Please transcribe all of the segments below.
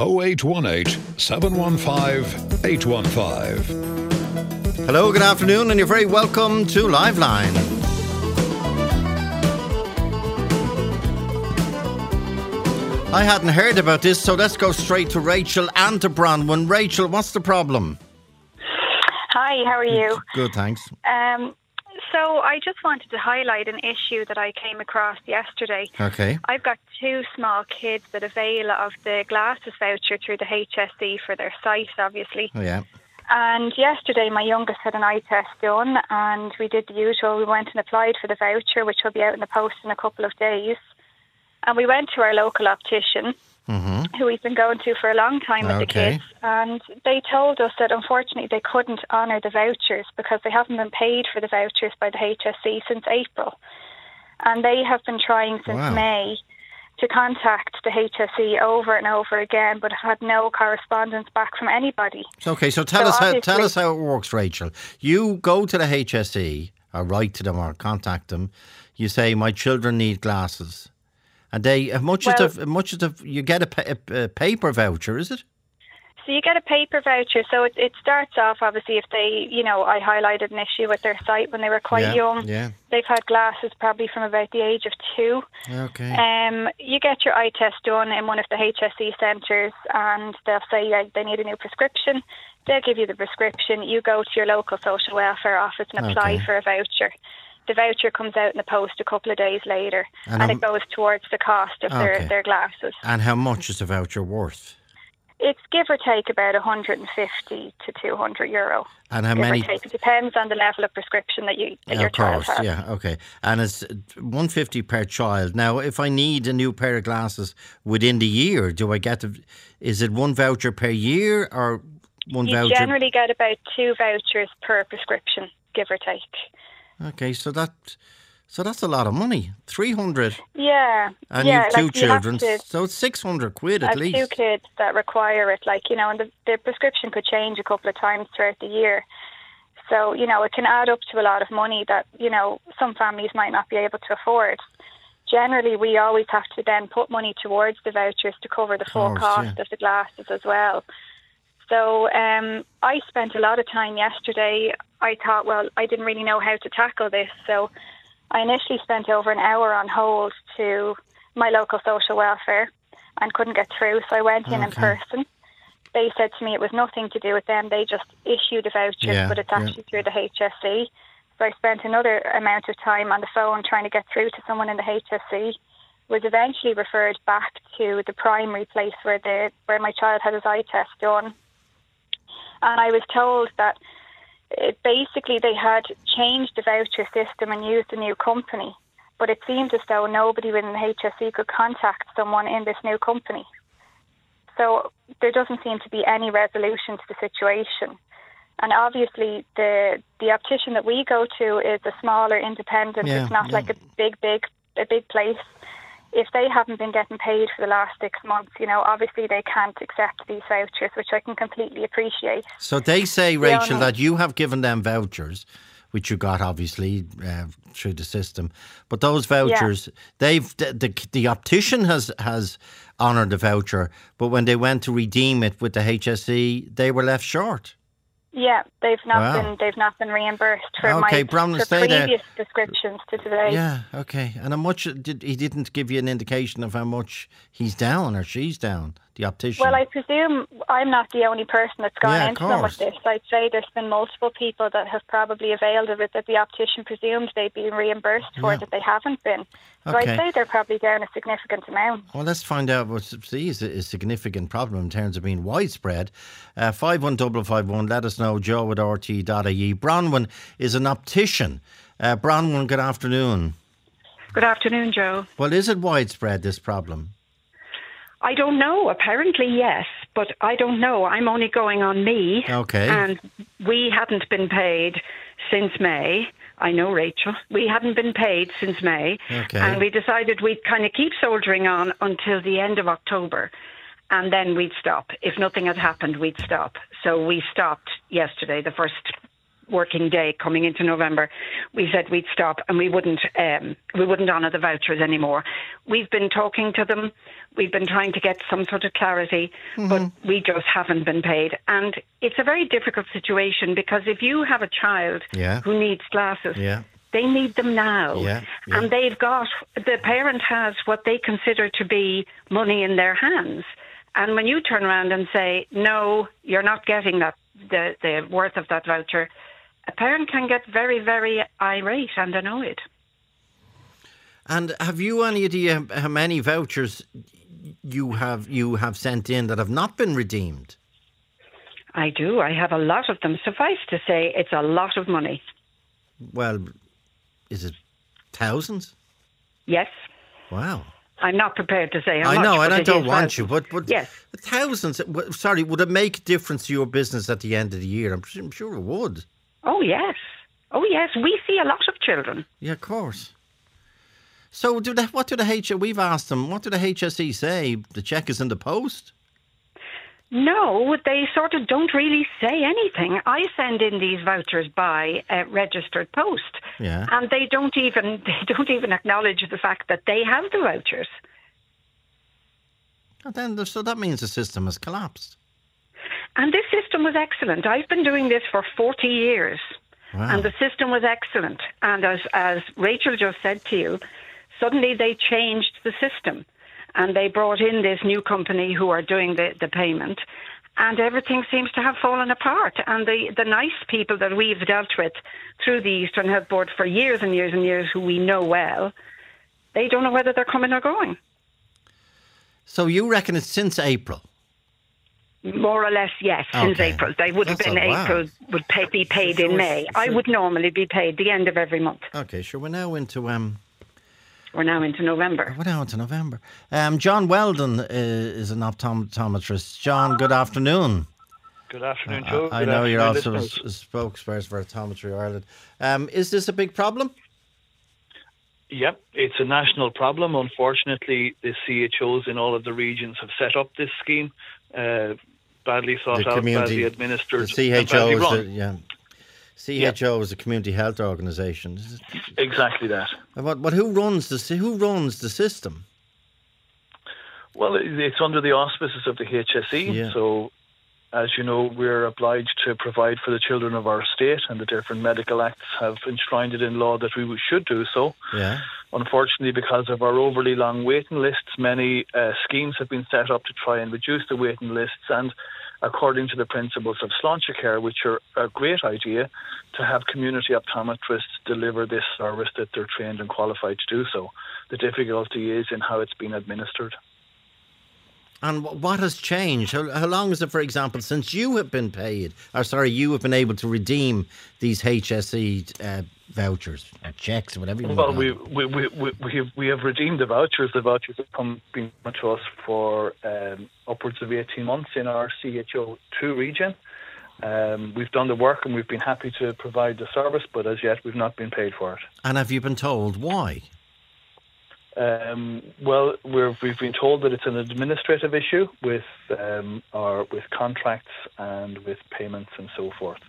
0818 715 815. Hello, good afternoon, and you're very welcome to Liveline. I hadn't heard about this, so let's go straight to Rachel and to Bronwyn. Rachel, what's the problem? Hi, how are you? Good, thanks. Um, so I just wanted to highlight an issue that I came across yesterday. Okay. I've got two small kids that avail of the glasses voucher through the HSE for their sight, obviously. Oh, yeah. And yesterday, my youngest had an eye test done, and we did the usual. We went and applied for the voucher, which will be out in the post in a couple of days. And we went to our local optician, Mm-hmm. who we've been going to for a long time with the kids, and they told us that unfortunately they couldn't honour the vouchers because they haven't been paid for the vouchers by the HSE since April. And they have been trying since Wow. May to contact the HSE over and over again, but have had no correspondence back from anybody. Okay, so tell So us how tell us how it works, Rachel. You go to the HSE or uh, write to them or contact them. You say my children need glasses, and they how much Well- is the much is the you get a, a, a paper voucher? Is it? So you get a paper voucher. So it, it starts off obviously if they, you know, I highlighted an issue with their sight when they were quite Yeah, young. yeah. They've had glasses probably from about the age of two. Okay. Um, you get your eye test done in one of the HSE centres, and they'll say yeah, they need a new prescription. They'll give you the prescription. You go to your local social welfare office and apply Okay. for a voucher. The voucher comes out in the post a couple of days later, And and, it goes towards the cost of Okay. their, their glasses. and how much is the voucher worth? It's give or take about 150 to 200 euro. And how many? It depends on the level of prescription that you that Yeah, your of child has. yeah, okay. And it's one fifty per child. Now, if I need a new pair of glasses within the year, do I get? The, is it one voucher per year or one You voucher? generally get about two vouchers per prescription, give or take. Okay, so that so that's a lot of money. Three hundred, Yeah, and yeah. you've two like you have children, to- so it's six hundred quid I at least. two kids that require it, like you know, and the, the prescription could change a couple of times throughout the year. So you know, it can add up to a lot of money that you know some families might not be able to afford. Generally, we always have to then put money towards the vouchers to cover the full course, cost yeah. of the glasses as well. So um, I spent a lot of time yesterday. I thought, well, I didn't really know how to tackle this, so I initially spent over an hour on hold to my local social welfare and couldn't get through, so I went in in person. They said to me it was nothing to do with them. They just issued a voucher, Yeah, but it's yeah. actually through the HSE. So I spent another amount of time on the phone trying to get through to someone in the HSE. Was eventually referred back to the primary place where the where my child had his eye test done, and I was told that it, basically they had changed the voucher system and used a new company, but it seemed as though nobody within the HSE could contact someone in this new company. So there doesn't seem to be any resolution to the situation. And obviously, the the optician that we go to is a smaller independent. Yeah, it's not yeah. like a big, big, a big place. If they haven't been getting paid for the last six months, you know, obviously they can't accept these vouchers, which I can completely appreciate. So they say, Rachel, that you have given them vouchers, which you got obviously uh, through the system. But those vouchers, they've the, the the optician has has honoured the voucher, but when they went to redeem it with the HSE, they were left short. Yeah, they've not Wow. been they've not been reimbursed for Okay, my for stay there. previous prescriptions to today. Yeah, okay. And how much did he didn't give you an indication of how much he's down or she's down, the optician? Well, I presume I'm not the only person that's gone Yeah, into them with this. I'd say there's been multiple people that have probably availed of it that the optician presumed they'd been reimbursed for Yeah. that they haven't been. So Okay. I'd say they're probably down a significant amount. Well, let's find out what see is a, a significant problem in terms of being widespread. Uh, five one double five one. Let us know. Joe at rt.ie. Bronwyn is an optician. Uh, Bronwyn, good afternoon. Good afternoon, Joe. Well, is it widespread this problem? I don't know. Apparently, yes, but I don't know. I'm only going on me. Okay. And we hadn't been paid since May. I know, Rachel. We hadn't been paid since May. Okay. And we decided we'd kind of keep soldiering on until the end of October. And then we'd stop. If nothing had happened, we'd stop. So we stopped yesterday, the first working day coming into November, we said we'd stop and we wouldn't um, we wouldn't honour the vouchers anymore. We've been talking to them. We've been trying to get some sort of clarity, mm-hmm. but we just haven't been paid. And it's a very difficult situation because if you have a child yeah. who needs glasses, yeah. they need them now. Yeah, yeah. And they've got, the parent has what they consider to be money in their hands. And when you turn around and say, no, you're not getting that, the, the worth of that voucher, a parent can get very, very irate and annoyed. And have you any idea how many vouchers you have you have sent in that have not been redeemed? I do. I have a lot of them. Suffice to say, it's a lot of money. Well, is it thousands? Yes. Wow. I'm not prepared to say how I much. know, and I don't want thousands. you, but but yes, thousands. Sorry, would it make a difference to your business at the end of the year? I'm, I'm sure it would. Oh yes, oh yes. We see a lot of children. Yeah, of course. So, do the, what do the H? We've asked them. What do the HSE say? The check is in the post. No, they sort of don't really say anything. I send in these vouchers by uh, registered post, yeah. and they don't even they don't even acknowledge the fact that they have the vouchers. And then, so that means the system has collapsed. And this system was excellent. I've been doing this for forty years, wow. and the system was excellent. And as as Rachel just said to you, suddenly they changed the system and they brought in this new company who are doing the, the payment and everything seems to have fallen apart. And the, the nice people that we've dealt with through the Eastern Health Board for years and years and years, who we know well, they don't know whether they're coming or going. So you reckon it's since April? More or less, yes, since April. They would That's have been a while. April, would pay, be paid Sure, in May. I would normally be paid the end of every month. Okay, sure. We're now into um, We're now into November. we're now into November. Um, John Weldon uh, is an optometrist. John, good afternoon. Good afternoon, I- Joe. I, Good know you're also a, listeners. s- a spokesperson for Optometry Ireland. Um, is this a big problem? Yep, it's a national problem. Unfortunately, the CHOs in all of the regions have set up this scheme, uh, badly thought The out, community- badly administered, The CHO is the, yeah. CHO is a community health organisation. Exactly that. But, but who runs the who runs the system? Well, it's under the auspices of the HSE. Yeah. So, as you know, we're obliged to provide for the children of our state, and the different medical acts have enshrined it in law that we should do so. Yeah. Unfortunately, because of our overly long waiting lists, many uh, schemes have been set up to try and reduce the waiting lists. And according to the principles of Sláintecare, which are a great idea, to have community optometrists deliver this service that they're trained and qualified to do so. The difficulty is in how it's been administered. And what has changed? How, how long is it, for example, since you have been paid, or sorry, you have been able to redeem these HSE uh, vouchers or checks or whatever you Well, want we to call them? we, we, we, we, have, we have redeemed the vouchers. The vouchers have come been given to us for um, upwards of 18 months in our CHO2 region. Um, we've done the work and we've been happy to provide the service, but as yet we've not been paid for it. And have you been told why? Um, well, we're, we've been told that it's an administrative issue with um, our with contracts and with payments and so forth.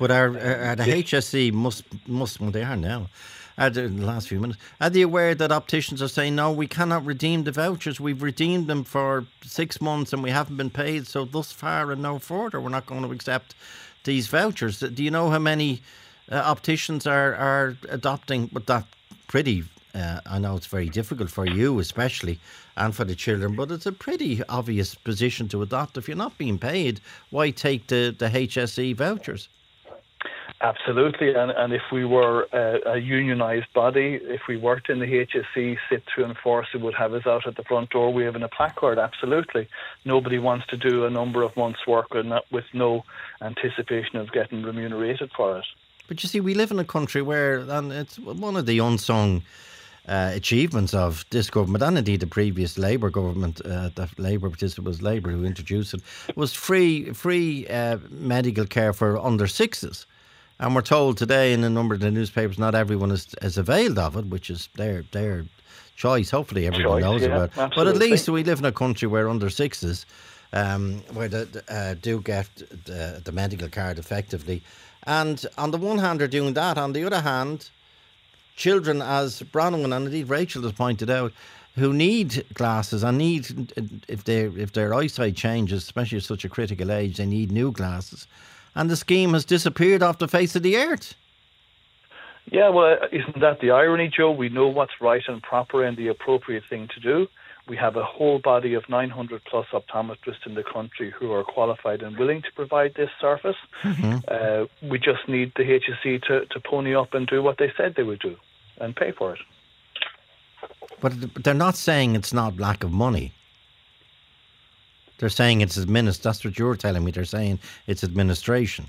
But are, are, are the HSE must must well they are now. They, in the last few minutes, are they aware that opticians are saying no, we cannot redeem the vouchers? We've redeemed them for six months and we haven't been paid. So thus far and no further, we're not going to accept these vouchers. Do you know how many uh, opticians are are adopting? But that pretty. Uh, I know it's very difficult for you, especially, and for the children. But it's a pretty obvious position to adopt. If you're not being paid, why take the the HSE vouchers? Absolutely, and, and if we were a, a unionised body, if we worked in the HSE, sit to enforce, it would have us out at the front door waving a placard. Absolutely, nobody wants to do a number of months' work with with no anticipation of getting remunerated for it. But you see, we live in a country where, and it's one of the unsung uh, achievements of this government and indeed the previous Labour government, uh, the Labour, because was Labour who introduced it, was free free uh, medical care for under sixes. And we're told today in a number of the newspapers, not everyone is, is availed of it, which is their their choice. Hopefully, everyone Choice, knows yeah, about it. But at least we live in a country where under sixes, um, where the, the, uh, do get the, the medical card effectively, And on the one hand, they're doing that. On the other hand, children, as Bronwyn and indeed Rachel has pointed out, who need glasses and need if their if their eyesight changes, especially at such a critical age, they need new glasses. And the scheme has disappeared off the face of the earth. Yeah, well, isn't that the irony, Joe? We know what's right and proper and the appropriate thing to do. We have a whole body of 900 plus optometrists in the country who are qualified and willing to provide this service. Mm-hmm. Uh, we just need the HSE to, to pony up and do what they said they would do and pay for it. But they're not saying it's not lack of money. They're saying it's administration. That's what you're telling me. They're saying it's administration.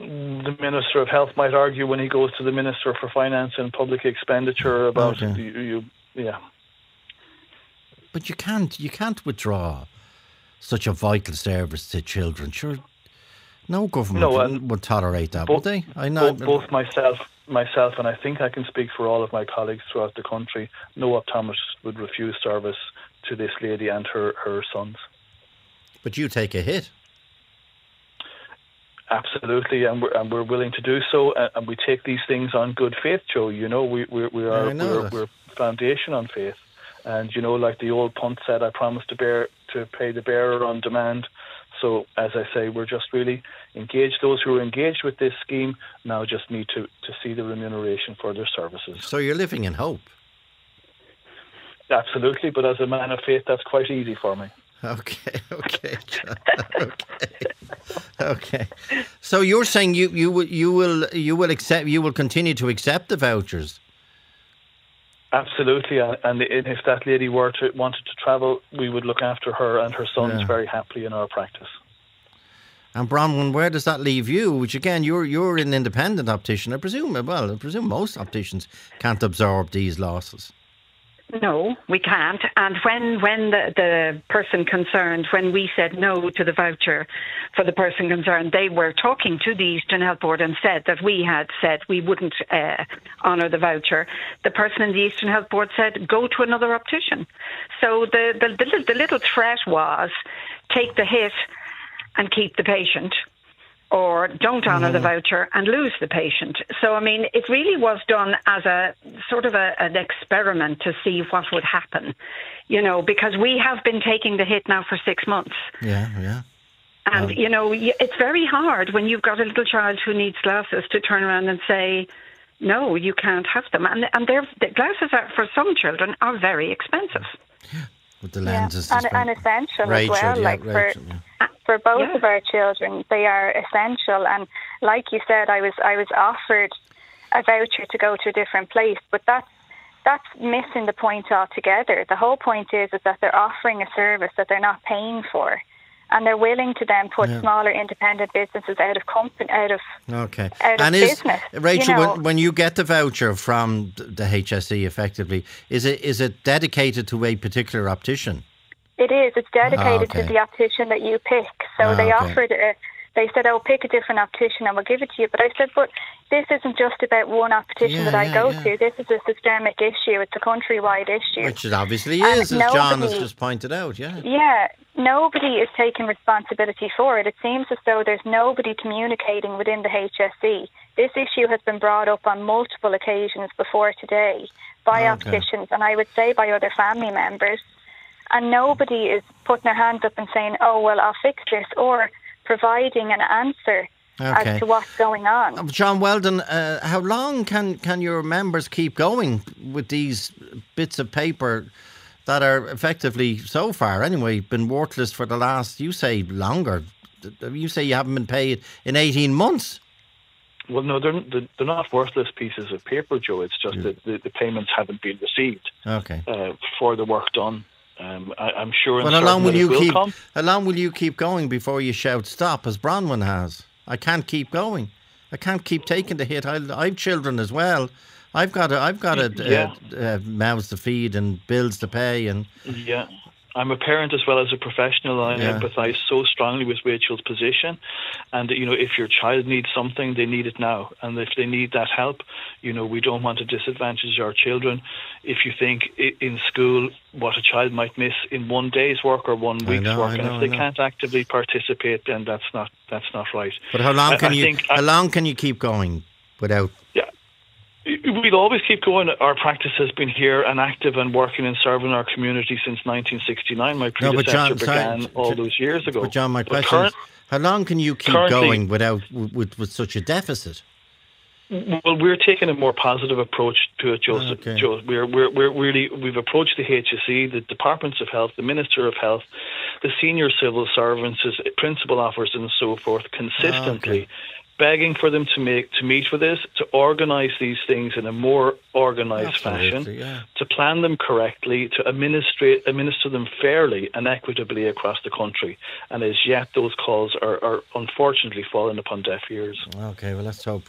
The Minister of Health might argue when he goes to the Minister for Finance and Public Expenditure about okay. you, you, yeah. But you can't you can't withdraw such a vital service to children. Sure, no government no, would tolerate that, both, would they? I know. Both, both myself, myself, and I think I can speak for all of my colleagues throughout the country. No optometrist would refuse service to this lady and her, her sons. But you take a hit. Absolutely, and we're and we're willing to do so, and we take these things on good faith, Joe. You know, we we, we are we're, we're foundation on faith. And you know, like the old punt said, I promise to bear to pay the bearer on demand. So as I say, we're just really engaged. Those who are engaged with this scheme now just need to, to see the remuneration for their services. So you're living in hope. Absolutely, but as a man of faith, that's quite easy for me. Okay, okay, okay, okay. So you're saying you you will you will you will accept you will continue to accept the vouchers. Absolutely, and if that lady were to wanted to travel, we would look after her and her sons yeah. very happily in our practice. And Bronwyn, where does that leave you? Which again, you're you're an independent optician. I presume, well, I presume most opticians can't absorb these losses. No, we can't. And when when the, the person concerned, when we said no to the voucher for the person concerned, they were talking to the Eastern Health Board and said that we had said we wouldn't uh, honour the voucher. The person in the Eastern Health Board said go to another optician. So the the, the, the little threat was take the hit and keep the patient or don't honour mm. the mm-hmm. voucher and lose the patient. So, I mean, it really was done as a sort of a, an experiment to see what would happen, you know, because we have been taking the hit now for six months. Yeah, yeah. And, um, you know, it's very hard when you've got a little child who needs glasses to turn around and say, no, you can't have them. And, and the glasses are, for some children are very expensive. Yeah with the lenses. Yeah. And, and essential Rachel, as well. Yeah, like Rachel, for yeah. for both yeah. of our children, they are essential. And like you said, I was I was offered a voucher to go to a different place, but that's that's missing the point altogether. The whole point is is that they're offering a service that they're not paying for and they're willing to then put yeah. smaller independent businesses out of company out of okay out and of is business. Rachel, you know, when, when you get the voucher from the HSE, effectively, is it is it dedicated to a particular optician? It is. It's dedicated oh, okay. to the optician that you pick. So oh, they okay. offered a they said, "I'll pick a different optician and we'll give it to you." But I said, "But this isn't just about one optician yeah, that I yeah, go yeah. to. This is a systemic issue. It's a countrywide issue, which it obviously is, as nobody, John has just pointed out. Yeah, yeah. Nobody is taking responsibility for it. It seems as though there's nobody communicating within the HSE. This issue has been brought up on multiple occasions before today by okay. opticians, and I would say by other family members. And nobody is putting their hands up and saying, "Oh, well, I'll fix this," or providing an answer okay. as to what's going on. Um, John Weldon, uh, how long can, can your members keep going with these bits of paper that are effectively, so far anyway, been worthless for the last, you say, longer? You say you haven't been paid in 18 months. Well, no, they're they're not worthless pieces of paper, Joe. It's just yeah. that the, the payments haven't been received. Okay. Uh, for the work done um, I, am sure. But how long will you will keep? Come. How long will you keep going before you shout stop, as Bronwyn has? I can't keep going. I can't keep taking the hit. I, I've children as well. I've got a, I've got a, yeah. uh, uh, mouths to feed and bills to pay and yeah. I'm a parent as well as a professional, and Yeah. I empathise so strongly with Rachel's position. And you know, if your child needs something, they need it now, and if they need that help, you know, we don't want to disadvantage our children. If you think in school what a child might miss in one day's work or one week's know, work, I and if they can't actively participate, then that's not that's not right. But how long can I you think- how long can you keep going without Yeah. We'll always keep going. Our practice has been here and active and working and serving our community since 1969. My predecessor but John, began sorry, all those years ago. But John, my But question current- is, how long can you keep going without with, with such a deficit? Well, we're taking a more positive approach to it, Joseph. Ah, okay. Joe, we're, we're, we're really we've approached the HSE, the Departments of Health, the Minister of Health, the senior civil servants, principal officers, and so forth, ah, consistently. Okay. Begging for them to make to meet with us, to organise these things in a more organised fashion, yeah. to plan them correctly, to administrate administer them fairly and equitably across the country. And as yet, those calls are, are unfortunately falling upon deaf ears. Okay, well, let's hope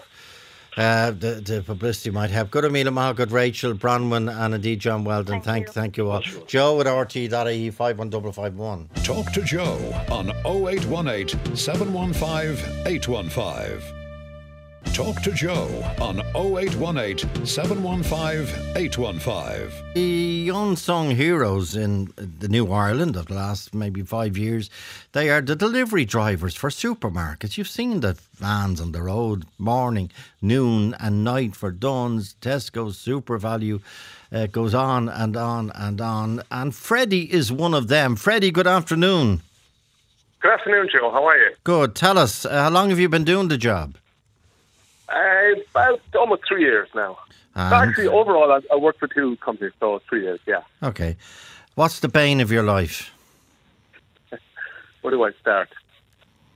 uh, the, the publicity might help. Good Amelia Margaret, Rachel Bronwyn, and indeed John Weldon. Thank, thank, you. you all. Joe at RT.ie 51551. Talk to Joe on 0818 715 815. Talk to Joe on 0818 715 815. The unsung heroes in the New Ireland of the last maybe five years, they are the delivery drivers for supermarkets. You've seen the vans on the road morning, noon, and night for Dunnes, Tesco's, SuperValu. Uh, goes on and on and on. And Freddie is one of them. Freddie, good afternoon. Good afternoon, Joe. How are you? Good. Tell us, uh, how long have you been doing the job? Uh, about almost three years now. And- Actually, overall, I, I work for two companies, so three years. Yeah. Okay. What's the bane of your life? Where do I start?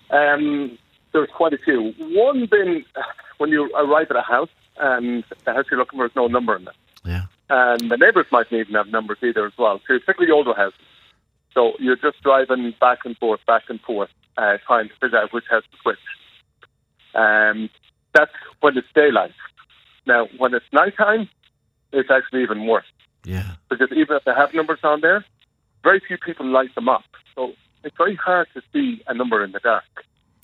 Um, there's quite a few. One being when you arrive at a house and the house you're looking for has no number in it, Yeah. and the neighbours mightn't even have numbers either as well. So particularly older houses. So you're just driving back and forth, back and forth, uh, trying to figure out which house to switch. Um, that's when it's daylight. Now, when it's nighttime, it's actually even worse Yeah. because even if they have numbers on there, very few people light them up. So it's very hard to see a number in the dark.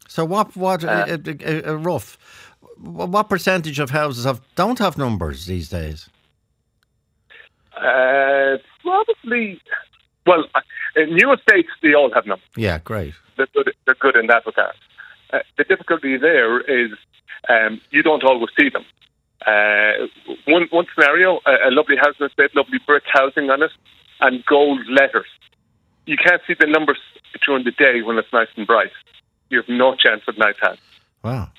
So what? What? Uh, a, a, a rough. What percentage of houses have don't have numbers these days? Uh, probably, well, uh, in new estates, they all have numbers. Yeah, great. They're good, they're good in that regard. Uh, the difficulty there is um, you don't always see them. Uh, one, one scenario, a, a lovely house estate, lovely brick housing on it, and gold letters. You can't see the numbers during the day when it's nice and bright. You have no chance at night time. Wow.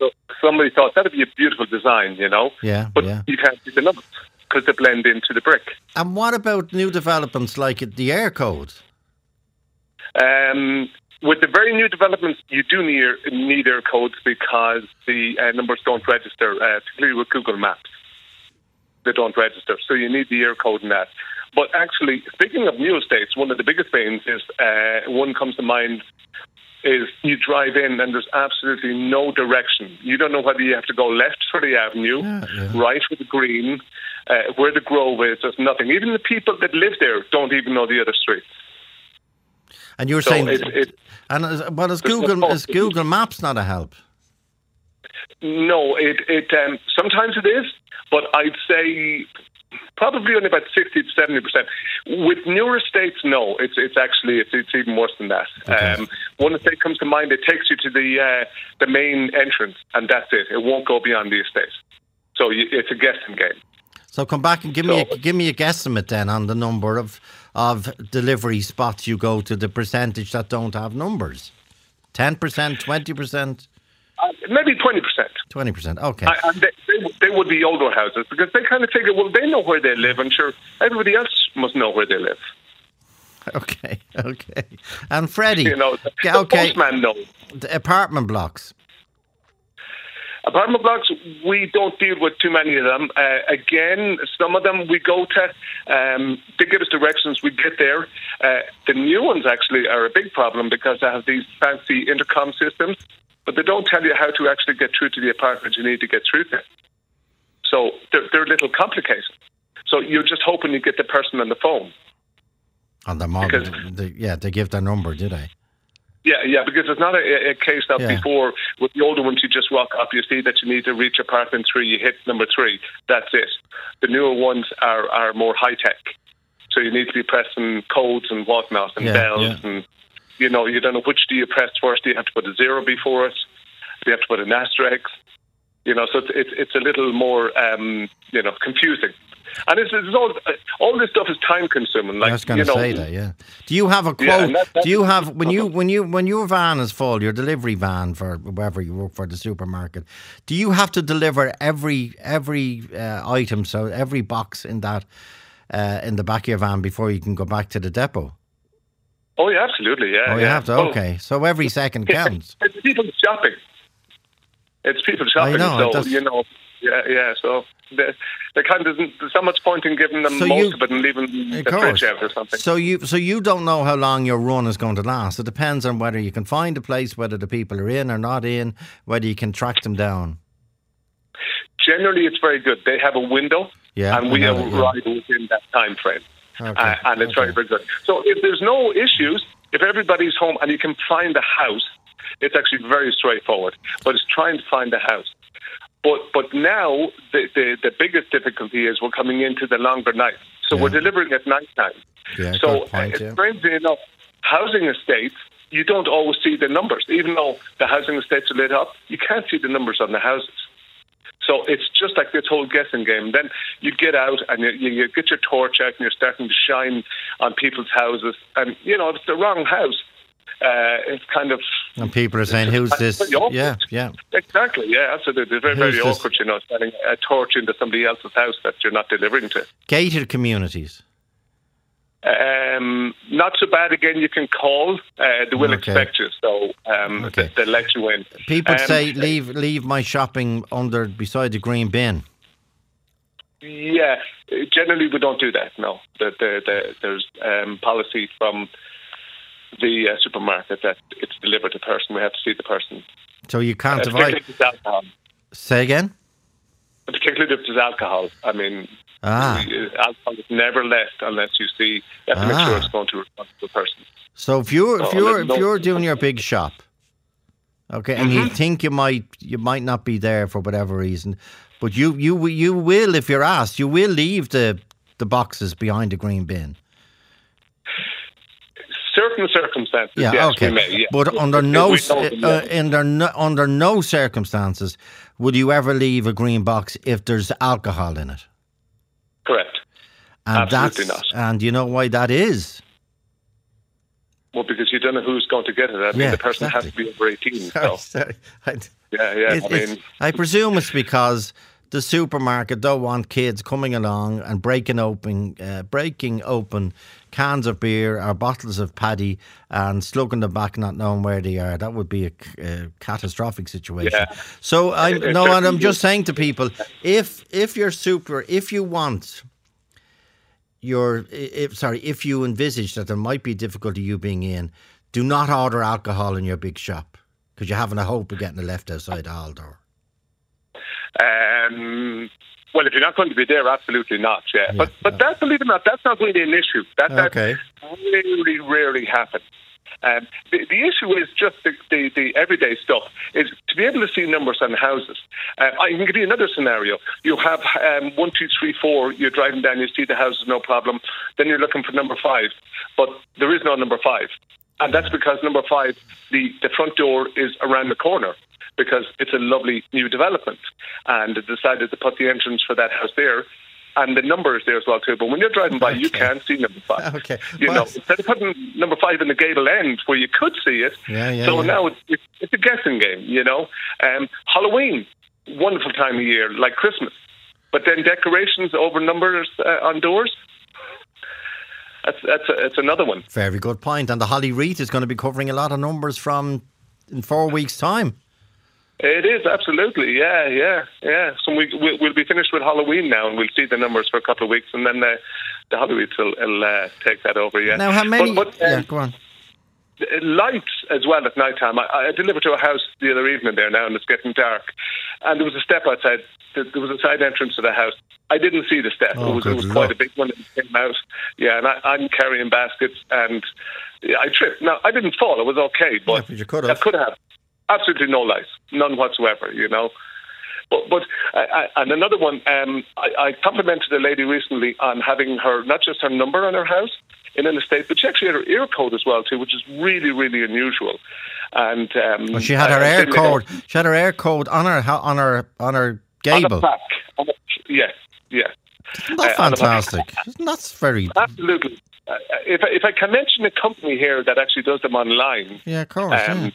So somebody thought that'd be a beautiful design, you know, Yeah, but yeah. you can't see the numbers because they blend into the brick. And what about new developments like the Eircode? Um, with the very new developments, you do need, need Eircodes because the uh, numbers don't register, uh, particularly with Google Maps. They don't register, so you need the Eircode in that. But actually, speaking of new estates, one of the biggest pains is uh, one comes to mind is you drive in and there's absolutely no direction. You don't know whether you have to go left for the avenue, Yeah, yeah. right for the green, uh, where the grove is. There's nothing. Even the people that live there don't even know the other streets. And you were So saying, it- it- and is, but is no Google is Google Maps not a help? No, it it um, sometimes it is, but I'd say probably only about sixty to seventy percent. With newer estates, no, it's it's actually it's, it's even worse than that. Okay. Um, one estate comes to mind. It takes you to the uh, the main entrance, and that's it. It won't go beyond the estate. So you, it's a guessing game. So come back and give me a, give me a guesstimate then on the number of of delivery spots you go to, the percentage that don't have numbers. Ten percent, twenty percent, Uh, maybe twenty percent. twenty percent. Okay. And they, they, they would be older houses because they kind of figure, well, they know where they live, and sure, everybody else must know where they live. Okay, okay. And Freddie, You know, the okay. postman knows. the apartment blocks. Apartment blocks, we don't deal with too many of them. Uh, again, some of them we go to, um, they give us directions, we get there. Uh, the new ones actually are a big problem because they have these fancy intercom systems, but they don't tell you how to actually get through to the apartment you need to get through to. So they're, they're a little complicated. So you're just hoping you get the person on the phone. On the they, yeah, they give their number, do they? Yeah, yeah, because it's not a, a case that Yeah. before with the older ones you just walk up, you see that you need to reach apartment three, you hit number three, that's it. The newer ones are, are more high tech, so you need to be pressing codes and whatnot and Yeah, bells yeah. and you know you don't know which do you press first. Do you have to put a zero before it? Do you have to put an asterisk? You know, so it's it's, it's a little more um, you know confusing. And it's, it's all all this stuff is time consuming. Like I was going to say that. Yeah. Do you have a quote? Yeah, that- do you have when you when you when your van is full, your delivery van for wherever you work for the supermarket? Do you have to deliver every every uh, item, so every box in that uh, in the back of your van before you can go back to the depot? Oh yeah, absolutely. Yeah. Oh, you yeah. have to. Oh, Okay, so every second counts. It's people shopping. It's people shopping. know, so you know, yeah, yeah. So there, there kind of. There's so much point in giving them So most you- of it and leaving the course. fridge out or something. So you so you don't know how long your run is going to last. It depends on whether you can find a place, whether the people are in or not in, whether you can track them down. Generally, it's very good. They have a window, Yeah, and we that, yeah. arrive within that time frame. Okay, Uh, and it's very, okay. very good. So if there's no issues, if everybody's home and you can find the house, it's actually very straightforward. But it's trying to find the house. But but now the, the, the biggest difficulty is we're coming into the longer night. So we're delivering at night time. Yeah, so point, uh, yeah. strangely enough, housing estates, you don't always see the numbers. Even though the housing estates are lit up, you can't see the numbers on the houses. So it's just like this whole guessing game. Then you get out and you, you, you get your torch out and you're starting to shine on people's houses. And, you know, if it's the wrong house, uh, it's kind of. And people are saying, "Who's this?" Yeah, yeah. Exactly, yeah, absolutely. It's very, Who's very this? awkward, you know, standing a torch into somebody else's house that you're not delivering to. Gated communities. Um, not so bad. Again, you can call. Uh, they will Okay. expect you, so um, Okay. they, will let you in. People Um, say, "Leave, leave my shopping under beside the green bin." Yeah, generally we don't do that. No, the, the, the, there's um, policy from the uh, supermarket that it's delivered to person. We have to see the person. So you can't Uh, divide. particularly if it's alcohol. Say again. Particularly if there's alcohol. I mean, Ah. alcohol is never left unless you see. You have to make Ah. sure it's going to a responsible person. So if you're if you're if you're doing your big shop, okay, and you Mm-hmm. think you might you might not be there for whatever reason, but you you you will if you're asked, you will leave the the boxes behind the green bin. Certain circumstances, Yeah, yes, okay. may. Yeah. But under no we s- know them, uh, yeah. under no, under no circumstances would you ever leave a green box if there's alcohol in it. Correct. And Absolutely that's not. and you know why that is. Well, because you don't know who's going to get it. I mean, Yeah, the person has to be over 18. Sorry, So, sorry. I- yeah, yeah. It- I mean, I presume it's because the supermarket don't want kids coming along and breaking open, uh, breaking open cans of beer or bottles of paddy and slugging them back, not knowing where they are. That would be a catastrophic situation. Yeah. So I no, and I'm just saying to people, if if you're super, if you want. Your, if sorry, if you envisage that there might be difficulty you being in, do not order alcohol in your big shop because you're having a hope of getting it left outside the hall door. Um, well, if you're not going to be there, absolutely not. Yeah, but but that, believe it or not, that's not really an issue. That Okay. that really rarely happens. Um, the, the issue is just the, the, the everyday stuff. Is to be able to see numbers on houses. Uh, I can give you another scenario. You have um, one, two, three, four. You're driving down, you see the houses, no problem. Then you're looking for number five, but there is no number five, and that's because number five, the the front door is around the corner because it's a lovely new development, and they decided to put the entrance for that house there. And the number is there as well too. But when you're driving by, you can't see number five. Okay. You Well- know, instead of putting number five in the gable end where you could see it. Yeah, yeah, so yeah. now it's, it's, a guessing game. You know, um, Halloween, wonderful time of year, like Christmas. But then decorations over numbers uh, on doors. That's that's a, it's another one. Very good point. And the Holly Wreath is going to be covering a lot of numbers from in four weeks' time. It is absolutely, yeah, yeah, yeah. So we we'll, we'll be finished with Halloween now, and we'll see the numbers for a couple of weeks, and then uh, the Halloween will, will uh, take that over. Yeah. Now, how many? But, but, um, yeah, go on. lights as well at night time. I, I delivered to a house the other evening there now, and it's getting dark. and there was a step outside. There was a side entrance to the house. I didn't see the step. Oh, it was, it was quite a big one. It came out. Yeah, and I, I'm carrying baskets, and I tripped. Now I didn't fall. It was okay, but, Yeah, but you could I could have. Absolutely no lies, none whatsoever. You know. But, but I, I, and another one, um, I, I complimented a lady recently on having her not just her number on her house in an estate, but she actually had her Eircode as well too, which is really really unusual. And um, Well, she had her I- Eircode. She had her Eircode on her on her on her on gable. the back. On the, yes, yes. Isn't that uh, on the back. fantastic? Isn't that very? Absolutely. Uh, if I, if I can mention a company here that actually does them online, Yeah, of course. yeah.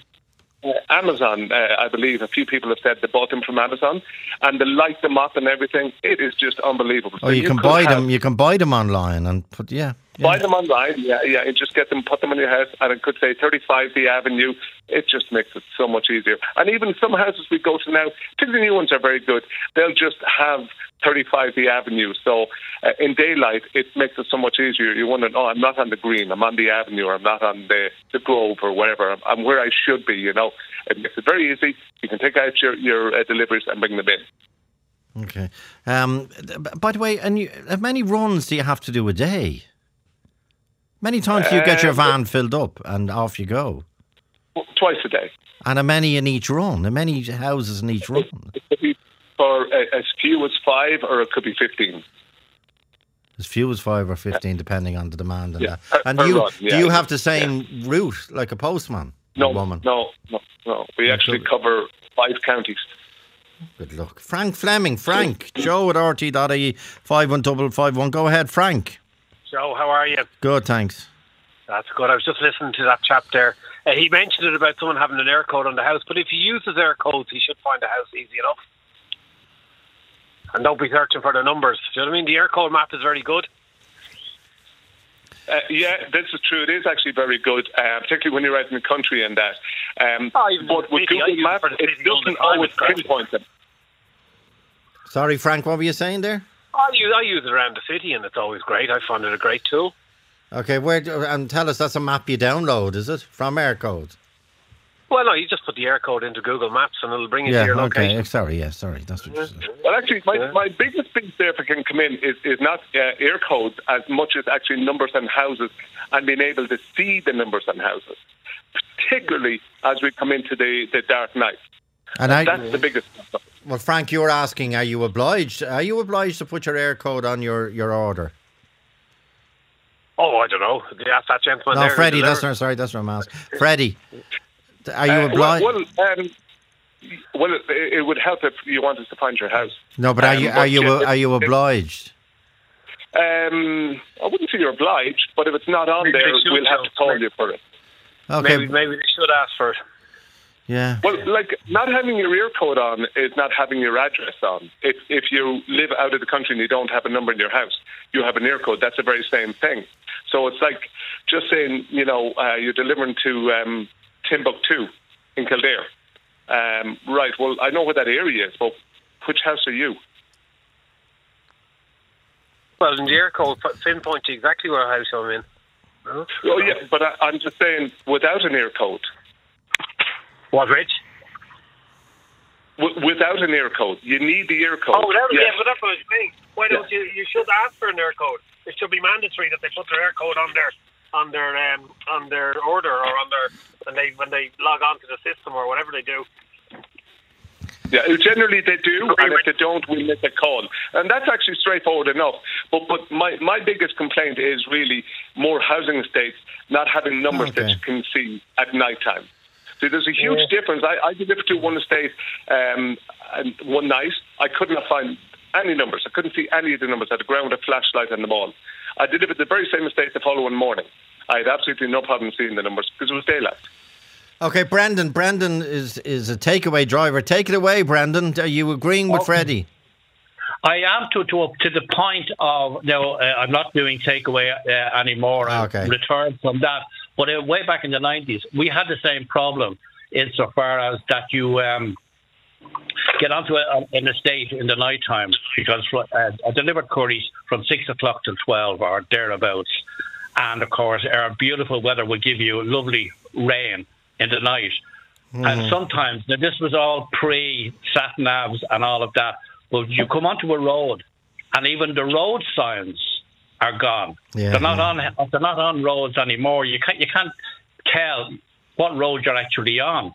Uh, Amazon, uh, I believe a few people have said they bought them from Amazon, and they light them up and everything. It is just unbelievable. Oh, So you can buy them. You can buy them online and put yeah. Yeah. Buy them online, yeah, yeah, and just get them, put them in your house, and it could say 35 the Avenue. It just makes it so much easier. And even some houses we go to now, particularly new ones are very good. They'll just have 35 the Avenue. So uh, in daylight, it makes it so much easier. You're wondering, oh, I'm not on the green, I'm on the Avenue, or I'm not on the, the Grove, or wherever. I'm, I'm where I should be, you know. It makes it very easy. You can take out your, your uh, deliveries and bring them in. Okay. Um, by the way, and you, how many runs do you have to do a day? Many times do you get your Um, van filled up and off you go. Twice a day. And how many in each run? How many houses in each run? It could be for as few as five, or it could be 15. As few as five or fifteen, depending on the demand and Yeah, that. And you run, do you have the same route like a postman? No, woman. no, no, no. We actually so- cover five counties. Good luck, Frank Fleming. Frank Joe at RT.ie five one double five one. Go ahead, Frank. Joe, how are you? Good, thanks. That's good. I was just listening to that chap there. Uh, he mentioned it about someone having an Eircode on the house, but if he uses Eircodes, he should find the house easy enough. And don't be searching for the numbers. Do you know what I mean? The Eircode map is very good. Uh, yeah, this is true. It is actually very good, uh, particularly when you're out in the country and that. Um, Oh, but with city, Google use it Maps, it city all the doesn't always pinpoint them. Sorry, Frank. What were you saying there? I use, I use it around the city, and it's always great. I find it a great tool. Okay, where do- and tell us that's a map you download, is it from Eircode? Well, no, you just put the Eircode into Google Maps, and it'll bring you Yeah. to your Okay. location. Sorry. Yeah. Sorry. That's what you said. Well, actually, my, Yeah. my biggest piece there, if I can come in, is, is not uh, Eircodes as much as actually numbers on houses and being able to see the numbers on houses, particularly as we come into the, the dark night. And I, That's the biggest. Well, Frank, you were asking, are you obliged? Are you obliged to put your Eircode on your, your order? Oh, I don't know. Ask that gentleman No, there. who Freddie. That's delivered. not sorry. That's what I'm asking. Freddie, are you Uh, obliged? Well, well, um, well it, it would help if you wanted to find your house. no, but are um, you are you yeah, are you obliged? Um, I wouldn't say you're obliged, but if it's not on Maybe there, we'll have to call you for it. Okay. Maybe, maybe they should ask for it. Yeah. Well, like not having your Eircode on is not having your address on. If if you live out of the country and you don't have a number in your house, you have an Eircode. That's the very same thing. So it's like just saying, you know, uh, you're delivering to um, Timbuktu in Kildare. Um, right. Well, I know where that area is, but which house are you? Well, in the Eircode, pinpoint to exactly where house I'm in. Oh yeah, but I, I'm just saying without an Eircode. What, Rich? W- without an Eircode, you need the Eircode. Oh, without, Yes. yeah, but that's what I'm saying. Why don't you? You should ask for an Eircode. It should be mandatory that they put their Eircode on their on their um, on their order or on their when they when they log on to the system or whatever they do. Yeah, generally they do, and if they don't, we make a call. And that's actually straightforward enough. But but my, my biggest complaint is really more housing estates not having numbers that you can see at night time. So there's a huge difference. I, I delivered to one estate um, and one night. I could not find any numbers. I couldn't see any of the numbers. I had a ground with a flashlight on the wall. I delivered the very same estate the following morning. I had absolutely no problem seeing the numbers because it was daylight. Okay, Brendan. Brendan is is a takeaway driver. Take it away, Brendan. Are you agreeing with Freddie? I am to to to the point of no, uh, I'm not doing takeaway uh, anymore. I've Okay. returned from that. But uh, way back in the nineties, we had the same problem insofar as that you um, get onto a, an estate in the night time because uh, I delivered curries from six o'clock till twelve or thereabouts, and of course our beautiful weather will give you lovely rain in the night. Mm-hmm. And sometimes, now this was all pre sat navs and all of that, but you come onto a road and even the road signs are gone. Yeah, they're not yeah. on. They're not on roads anymore. You can't. You can't tell what road you're actually on.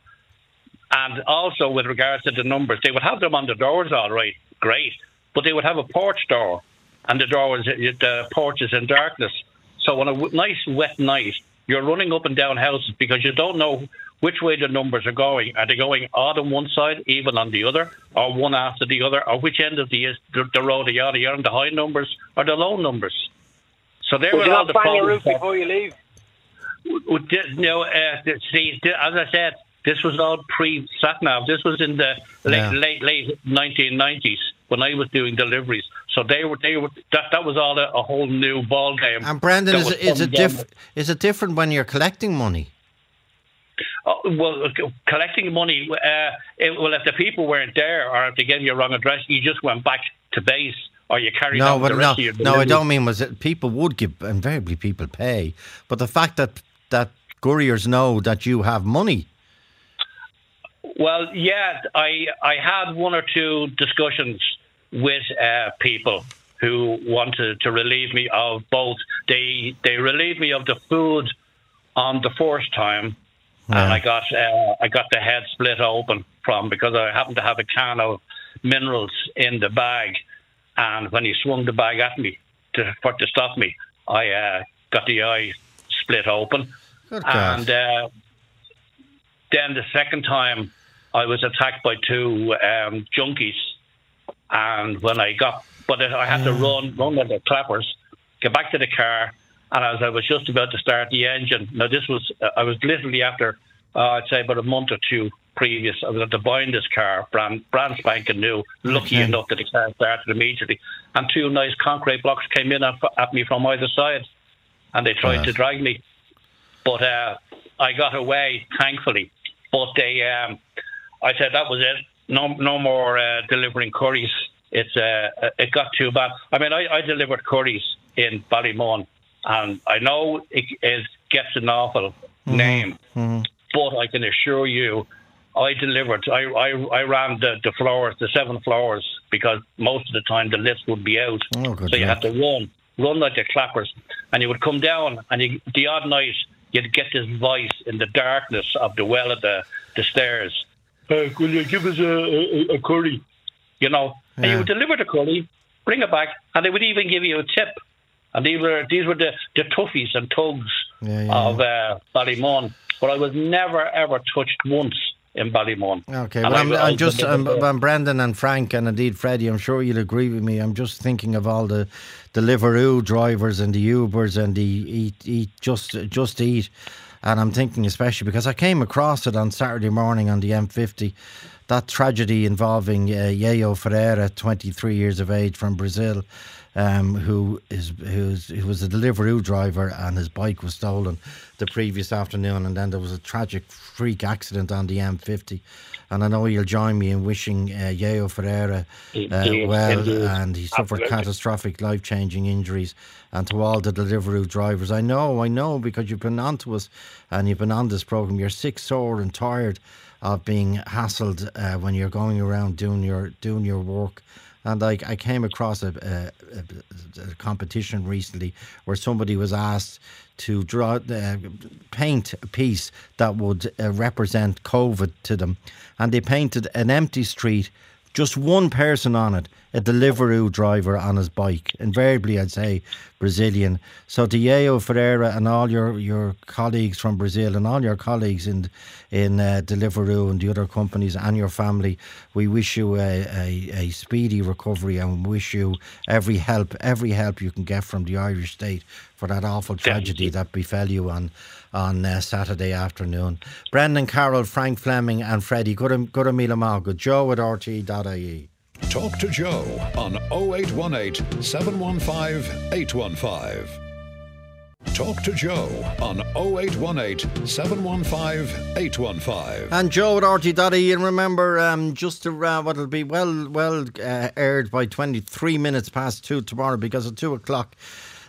And also with regards to the numbers, they would have them on the doors, all right, great, but they would have a porch door, and the door was the porch is in darkness. So on a nice wet night, you're running up and down houses because you don't know which way the numbers are going. Are they going odd on one side, even on the other, or one after the other, or which end of the the, the road are you on? Are you on the high numbers or the low numbers? So there were all the problems. before you leave. You know, uh, see, as I said, this was all pre SatNav. This was in the late yeah. late late 1990s when I was doing deliveries. So they were they were that that was all a, a whole new ball game. And Brandon, is, is it diff- is it different when you're collecting money? Uh, well, collecting money. Uh, it, well, if the people weren't there or if they gave you a wrong address, you just went back to base or you carried no, but no, No, I don't mean was it people would give invariably people pay, but the fact that that couriers know that you have money. Well, yeah, I I had one or two discussions with uh, people who wanted to relieve me of both. They they relieved me of the food on the first time, yeah. and I got uh, I got the head split open from because I happened to have a can of minerals in the bag, and when he swung the bag at me to for to stop me, I uh, got the eye split open, Good and uh, then the second time I was attacked by two um, junkies. And when I got, but I had to run, run with the clappers, get back to the car, and as I was just about to start the engine, now this was, I was literally after, uh, I'd say about a month or two previous, I was at the buying this car, brand, brand spanking new, lucky okay. enough that the car started immediately, and two nice concrete blocks came in at, at me from either side, and they tried to drag me, but uh, I got away, thankfully, but they, um, I said that was it no no more uh, delivering curries. It's uh, it got too bad. I mean, I, I delivered curries in Ballymun, and I know it, it gets an awful mm-hmm. name, mm-hmm. But I can assure you, I delivered. I I, I ran the, the floors, the seven floors, because most of the time the lifts would be out, oh, so you had to run, run like the clappers, and you would come down, and you, the odd night you'd get this voice in the darkness of the well of the, the stairs uh, will you give us a, a, a curry? You know, and you would deliver the curry, bring it back, and they would even give you a tip. And these were these were the, the toughies and tugs yeah, yeah, of uh, Ballymun. But I was never ever touched once in Ballymun. Okay, well, I'm, I'm just I'm, I'm, Brendan and Frank and indeed Freddie. I'm sure you'll agree with me. I'm just thinking of all the the Deliveroo drivers and the Ubers and the eat eat just just eat and I'm thinking, especially because I came across it on Saturday morning on the M50, that tragedy involving uh, Yayo Ferreira, 23 years of age from Brazil, um, who is who's, who was a Deliveroo driver and his bike was stolen the previous afternoon, and then there was a tragic freak accident on the M50. And I know you'll join me in wishing uh, Yayo Ferreira uh, well, and he suffered Absolutely. catastrophic, life changing injuries. And to all the Deliveroo drivers, I know, I know, because you've been on to us and you've been on this program. You're sick, sore, and tired of being hassled uh, when you're going around doing your doing your work. And I, I came across a, a, a, competition recently where somebody was asked to draw, uh, paint a piece that would uh, represent COVID to them, and they painted an empty street, just one person on it, a Deliveroo driver on his bike. Invariably, I'd say Brazilian. So Yayo Ferreira and all your, your colleagues from Brazil and all your colleagues in in uh, Deliveroo and the other companies and your family, we wish you a, a, a speedy recovery and wish you every help, every help you can get from the Irish state for that awful tragedy that befell you on on uh, Saturday afternoon. Brendan Carroll, Frank Fleming, and Freddie. Good, good a meal, good. Joe at RTE.ie. Talk to Joe on 0818 715 815. Talk to Joe on 0818 715 815. And Joe at RTE.ie. And remember, um, just around what will be well well uh, aired by 23 minutes past 2 tomorrow because at 2 o'clock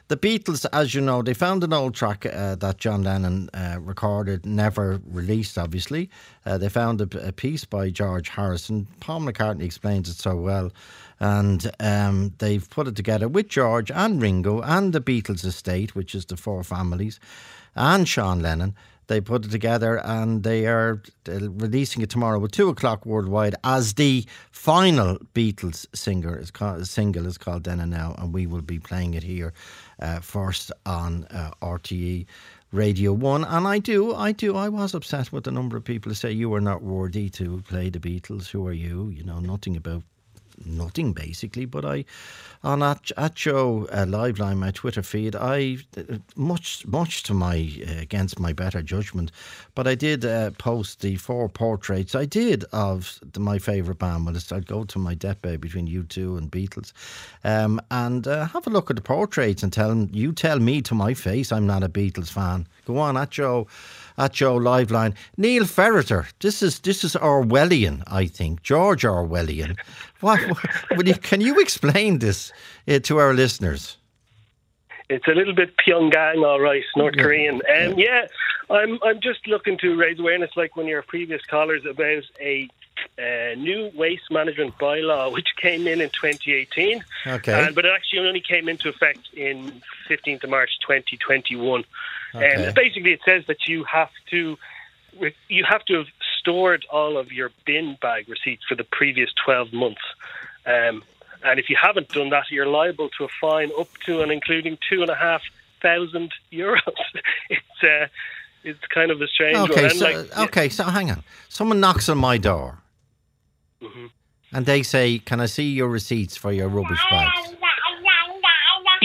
the Beatles, as you know, they found an old track uh, that John Lennon uh, recorded, never released, obviously. Uh, they found a, a, piece by George Harrison. Paul McCartney explains it so well. And um, they've put it together with George and Ringo and the Beatles estate, which is the four families, and Sean Lennon they put it together and they are releasing it tomorrow at two o'clock worldwide as the final Beatles singer is called, single is called Then and Now, and we will be playing it here uh, first on uh, RTE. Radio One, and I do, I do. I was upset with the number of people who say you are not worthy to play the Beatles. Who are you? You know nothing about nothing basically. But I, on at, at Joe uh, my Twitter feed, I much much to my uh, against my better judgment, but I did uh, post the four portraits I did of the, my favourite band. Well, I'd go to my deathbed between U2 and Beatles, um, and uh, have a look at the portraits and tell them, you tell me to my face I'm not a Beatles fan. Go on at Joe at Joe Liveline. Neil Ferreter, this is this is Orwellian, I think. George Orwellian. What, what you, can you explain this uh, to our listeners? It's a little bit Pyongyang, all right, North yeah. Korean. Um, yeah, I'm I'm just looking to raise awareness, like one of your previous callers, about a uh, new waste management bylaw which came in in 2018. Okay. Uh, but it actually only came into effect in 15th of March 2021. Okay. And basically, it says that you have to you have to have stored all of your bin bag receipts for the previous 12 months. Um, and if you haven't done that, you're liable to a fine up to and including two and a half thousand euros. it's uh, it's kind of a strange okay, one. So, like, okay, so hang on. Someone knocks on my door, mm-hmm. and they say, "Can I see your receipts for your rubbish bags?"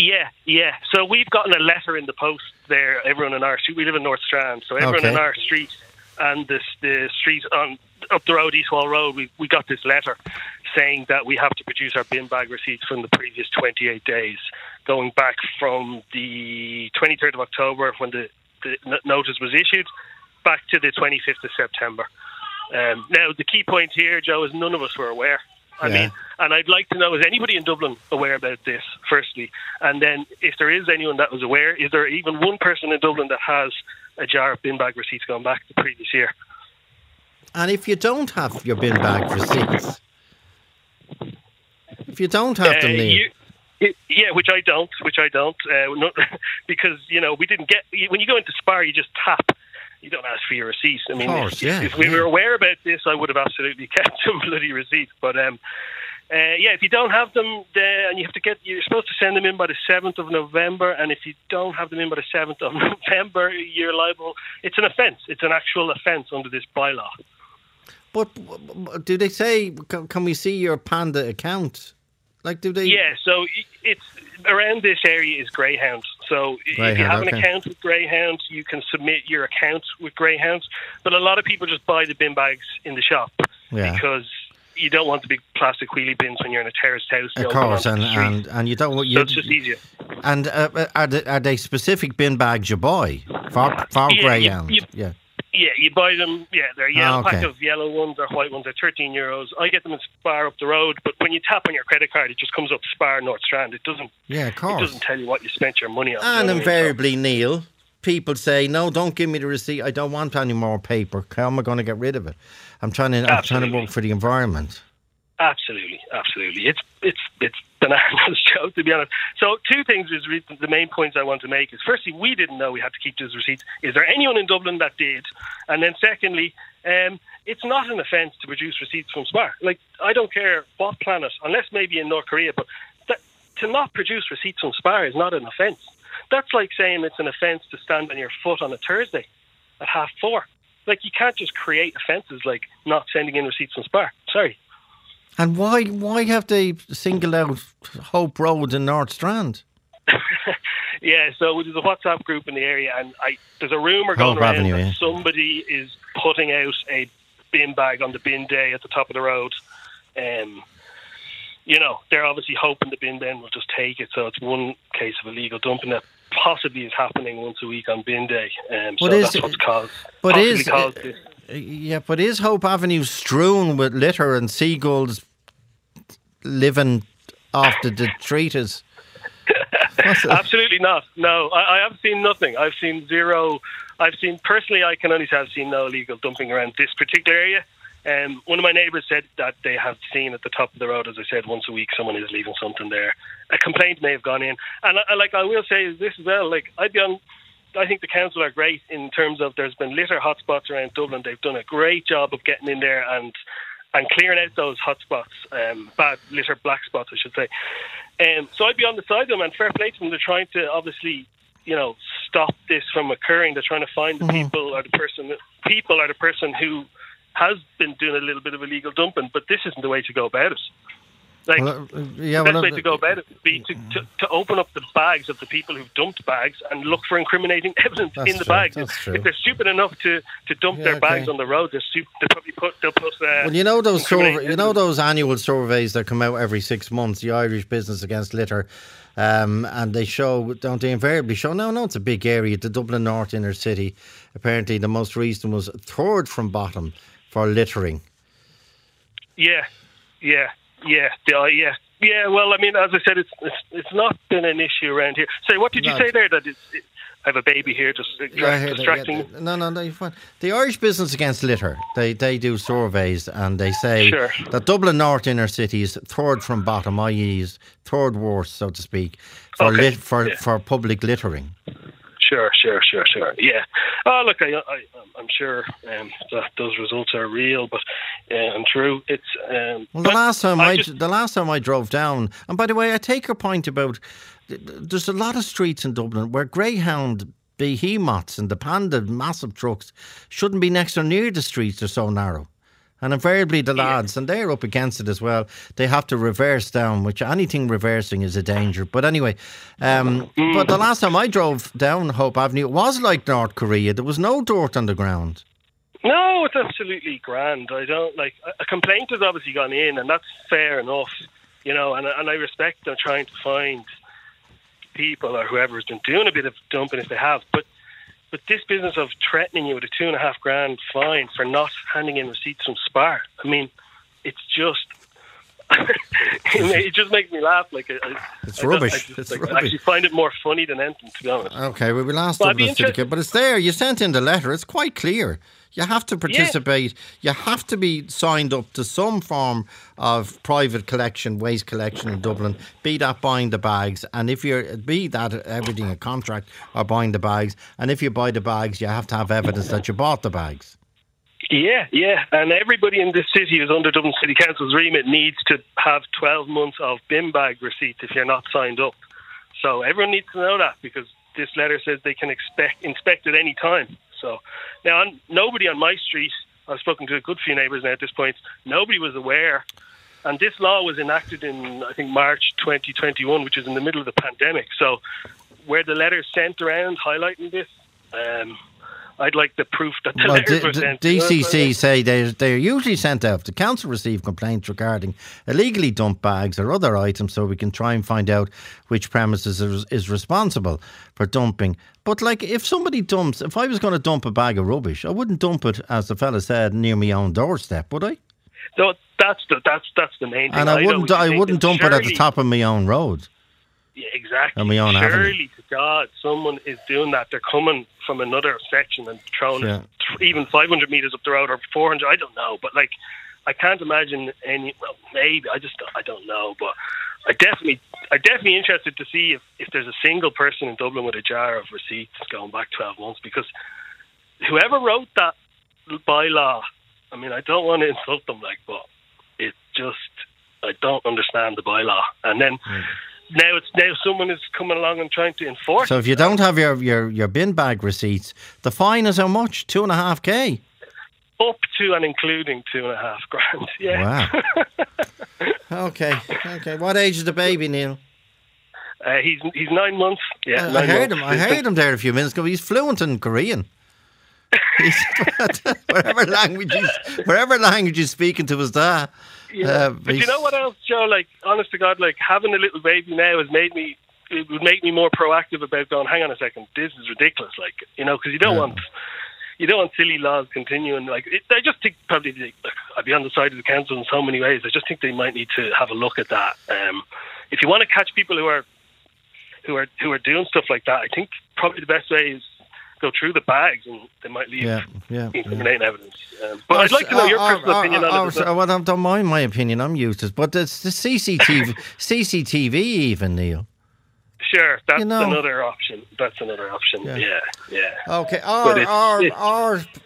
Yeah, yeah. So we've gotten a letter in the post there. Everyone in our street, we live in North Strand, so everyone okay. in our street and this the street on up the road, East Wall Road, we we got this letter saying that we have to produce our bin bag receipts from the previous 28 days, going back from the 23rd of October when the, the notice was issued, back to the 25th of September. Um, now, the key point here, Joe, is none of us were aware. I yeah. mean, and I'd like to know is anybody in Dublin aware about this, firstly? And then, if there is anyone that was aware, is there even one person in Dublin that has a jar of bin bag receipts going back the previous year? And if you don't have your bin bag receipts, if you don't have uh, them, you, it, yeah, which I don't, which I don't, uh, not, because you know we didn't get when you go into Spar, you just tap you don't ask for your receipts. I mean, course, if, yeah, if, we yeah. were aware about this, I would have absolutely kept some bloody receipts. But um, uh, yeah, if you don't have them, uh, and you have to get, you're supposed to send them in by the seventh of November. And if you don't have them in by the seventh of November, you're liable. It's an offence. It's an actual offence under this bylaw. But do they say? Can we see your Panda account? Like, do they? Yeah. So it's around this area is Greyhound. So Greyhound, if you have an account with Greyhound, you can submit your account with Greyhound. But a lot of people just buy the bin bags in the shop yeah. because you don't want the big plastic wheelie bins when you're in a terraced house. Of course, and, and and you don't. Want you, so it's just easier. And uh, are, they, are they specific bin bags you buy for for yeah, Greyhound? You, you, yeah. Yeah, you buy them. Yeah, they're a yellow oh, okay. pack of yellow ones or white ones. They're thirteen euros. I get them in Spar up the road, but when you tap on your credit card, it just comes up Spar North Strand. It doesn't. Yeah, of course. It doesn't tell you what you spent your money on. And invariably, Neil, people say, "No, don't give me the receipt. I don't want any more paper. How am I going to get rid of it? I'm trying to. I'm trying to work for the environment." Absolutely, absolutely. It's it's it's bananas, Joe. To be honest. So two things is the main points I want to make is firstly we didn't know we had to keep those receipts. Is there anyone in Dublin that did? And then secondly, um, it's not an offence to produce receipts from Spar. Like I don't care what planet, unless maybe in North Korea, but that, to not produce receipts from Spar is not an offence. That's like saying it's an offence to stand on your foot on a Thursday at half four. Like you can't just create offences like not sending in receipts from Spar. Sorry. And why why have they singled out Hope Road in North Strand? yeah, so there's a WhatsApp group in the area, and I, there's a rumor going Hope around Avenue, that yeah. somebody is putting out a bin bag on the bin day at the top of the road. Um, you know, they're obviously hoping the bin then will just take it. So it's one case of illegal dumping that possibly is happening once a week on bin day. Um, so is, that's what's caused. But is caused uh, yeah, but is Hope Avenue strewn with litter and seagulls living off the detritus? Absolutely not. No, I, I have seen nothing. I've seen zero. I've seen personally. I can only say I've seen no illegal dumping around this particular area. Um, one of my neighbours said that they have seen at the top of the road, as I said, once a week someone is leaving something there. A complaint may have gone in, and I, like I will say this as well. Like I'd be on. I think the council are great in terms of there's been litter hotspots around Dublin. They've done a great job of getting in there and and clearing out those hotspots, um, bad litter black spots, I should say. Um, so I'd be on the side of them, and fair play to them. They're trying to obviously, you know, stop this from occurring. They're trying to find the mm-hmm. people or the person. People are the person who has been doing a little bit of illegal dumping, but this isn't the way to go about it. Like, well, uh, yeah, the best well, way to go about it would be to, to, to, open up the bags of the people who've dumped bags and look for incriminating evidence in the true, bags. If they're stupid enough to, to dump yeah, their okay. bags on the road, they're stupid, they'll probably put they'll put. Uh, well, you know those survey, you know those annual surveys that come out every six months. The Irish Business Against Litter. Um, and they show, don't they invariably show? No, no, it's a big area. The Dublin North inner city. Apparently, the most recent was third from bottom for littering. Yeah, yeah, yeah, yeah, yeah. Well, I mean, as I said, it's it's, it's not been an issue around here. So, what did you say there? That it's, it, I have a baby here, just yeah, distracting. Yeah, no, no, no, you're fine. The Irish Business Against Litter, they they do surveys and they say sure. that Dublin North inner city is third from bottom, i.e., third worst, so to speak, for okay. lit, for yeah. for public littering. Sure, sure, sure, sure. Yeah. Oh, look, I, I, I'm sure um, that those results are real, but uh, and true. It's um, well, the last time I, I just, the last time I drove down, and by the way, I take your point about there's a lot of streets in Dublin where greyhound behemoths and the panda massive trucks shouldn't be next or near the streets. They're so narrow. And invariably, the lads, and they're up against it as well, they have to reverse down, which anything reversing is a danger. But anyway, um, mm. but the last time I drove down Hope Avenue, it was like North Korea. There was no dirt on the ground. No, it's absolutely grand. I don't like a complaint has obviously gone in, and that's fair enough, you know. And and I respect them trying to find people or whoever's been doing a bit of dumping if they have, but but this business of threatening you with a two and a half grand fine for not handing in receipts from Spar, I mean, it's just. it just makes me laugh. Like I, it's I rubbish. I just, it's like, rubbish. I actually find it more funny than anything, to be honest. Okay, well, we last well, Dublin but it's there. You sent in the letter. It's quite clear. You have to participate. Yeah. You have to be signed up to some form of private collection, waste collection in Dublin. Be that buying the bags, and if you're be that everything a contract or buying the bags, and if you buy the bags, you have to have evidence that you bought the bags. Yeah, yeah, and everybody in this city who's under Dublin City Council's remit needs to have 12 months of bin bag receipts if you're not signed up. So everyone needs to know that because this letter says they can expect inspect at any time. So now, nobody on my street, I've spoken to a good few neighbours now at this point, nobody was aware. And this law was enacted in, I think, March 2021, which is in the middle of the pandemic. So, where the letters sent around highlighting this, um, I'd like the proof that the well, letters D- were sent. DCC say they're, they're usually sent out. The council receive complaints regarding illegally dumped bags or other items, so we can try and find out which premises is, is responsible for dumping. But like, if somebody dumps, if I was going to dump a bag of rubbish, I wouldn't dump it, as the fella said, near my own doorstep, would I? No, that's the that's that's the main thing. And I, wouldn't I, I wouldn't dump it at the top of my own road. Yeah, exactly. On my own Surely avenue. to God, someone is doing that. They're coming from another section and throwing yeah. even 500 meters up the road or 400. I don't know, but like, I can't imagine any. Well, maybe I just I don't know, but I definitely I definitely interested to see if if there's a single person in Dublin with a jar of receipts going back 12 months because whoever wrote that bylaw, I mean, I don't want to insult them, like, but it just I don't understand the bylaw, and then. Mm now it's now someone is coming along and trying to enforce. So if you don't have your, your, your bin bag receipts, the fine is how much? Two and a half k. Up to and including two and a half grand. Yeah. Wow. okay. Okay. What age is the baby, Neil? Uh, he's he's nine months. Yeah, uh, I heard months. him. I heard him there a few minutes ago. He's fluent in Korean. whatever language he's, whatever language he's speaking to his dad. Yeah. Uh, but you know what else, Joe? Like, honest to God, like having a little baby now has made me. It would make me more proactive about going. Hang on a second, this is ridiculous. Like, you know, because you don't yeah. want. You don't want silly laws continuing. Like, it, I just think probably like, I'd be on the side of the council in so many ways. I just think they might need to have a look at that. Um, if you want to catch people who are who are who are doing stuff like that. I think probably the best way is go through the bags and they might leave yeah, yeah, incriminating yeah. evidence. Um, but I'd like to know your uh, personal uh, opinion uh, on it. Well. well, don't mind my opinion. I'm useless, but it's the CCTV, CCTV even Neil. Sure, that's you know, another option. That's another option. Yeah, yeah. yeah. Okay, or it's, or it's,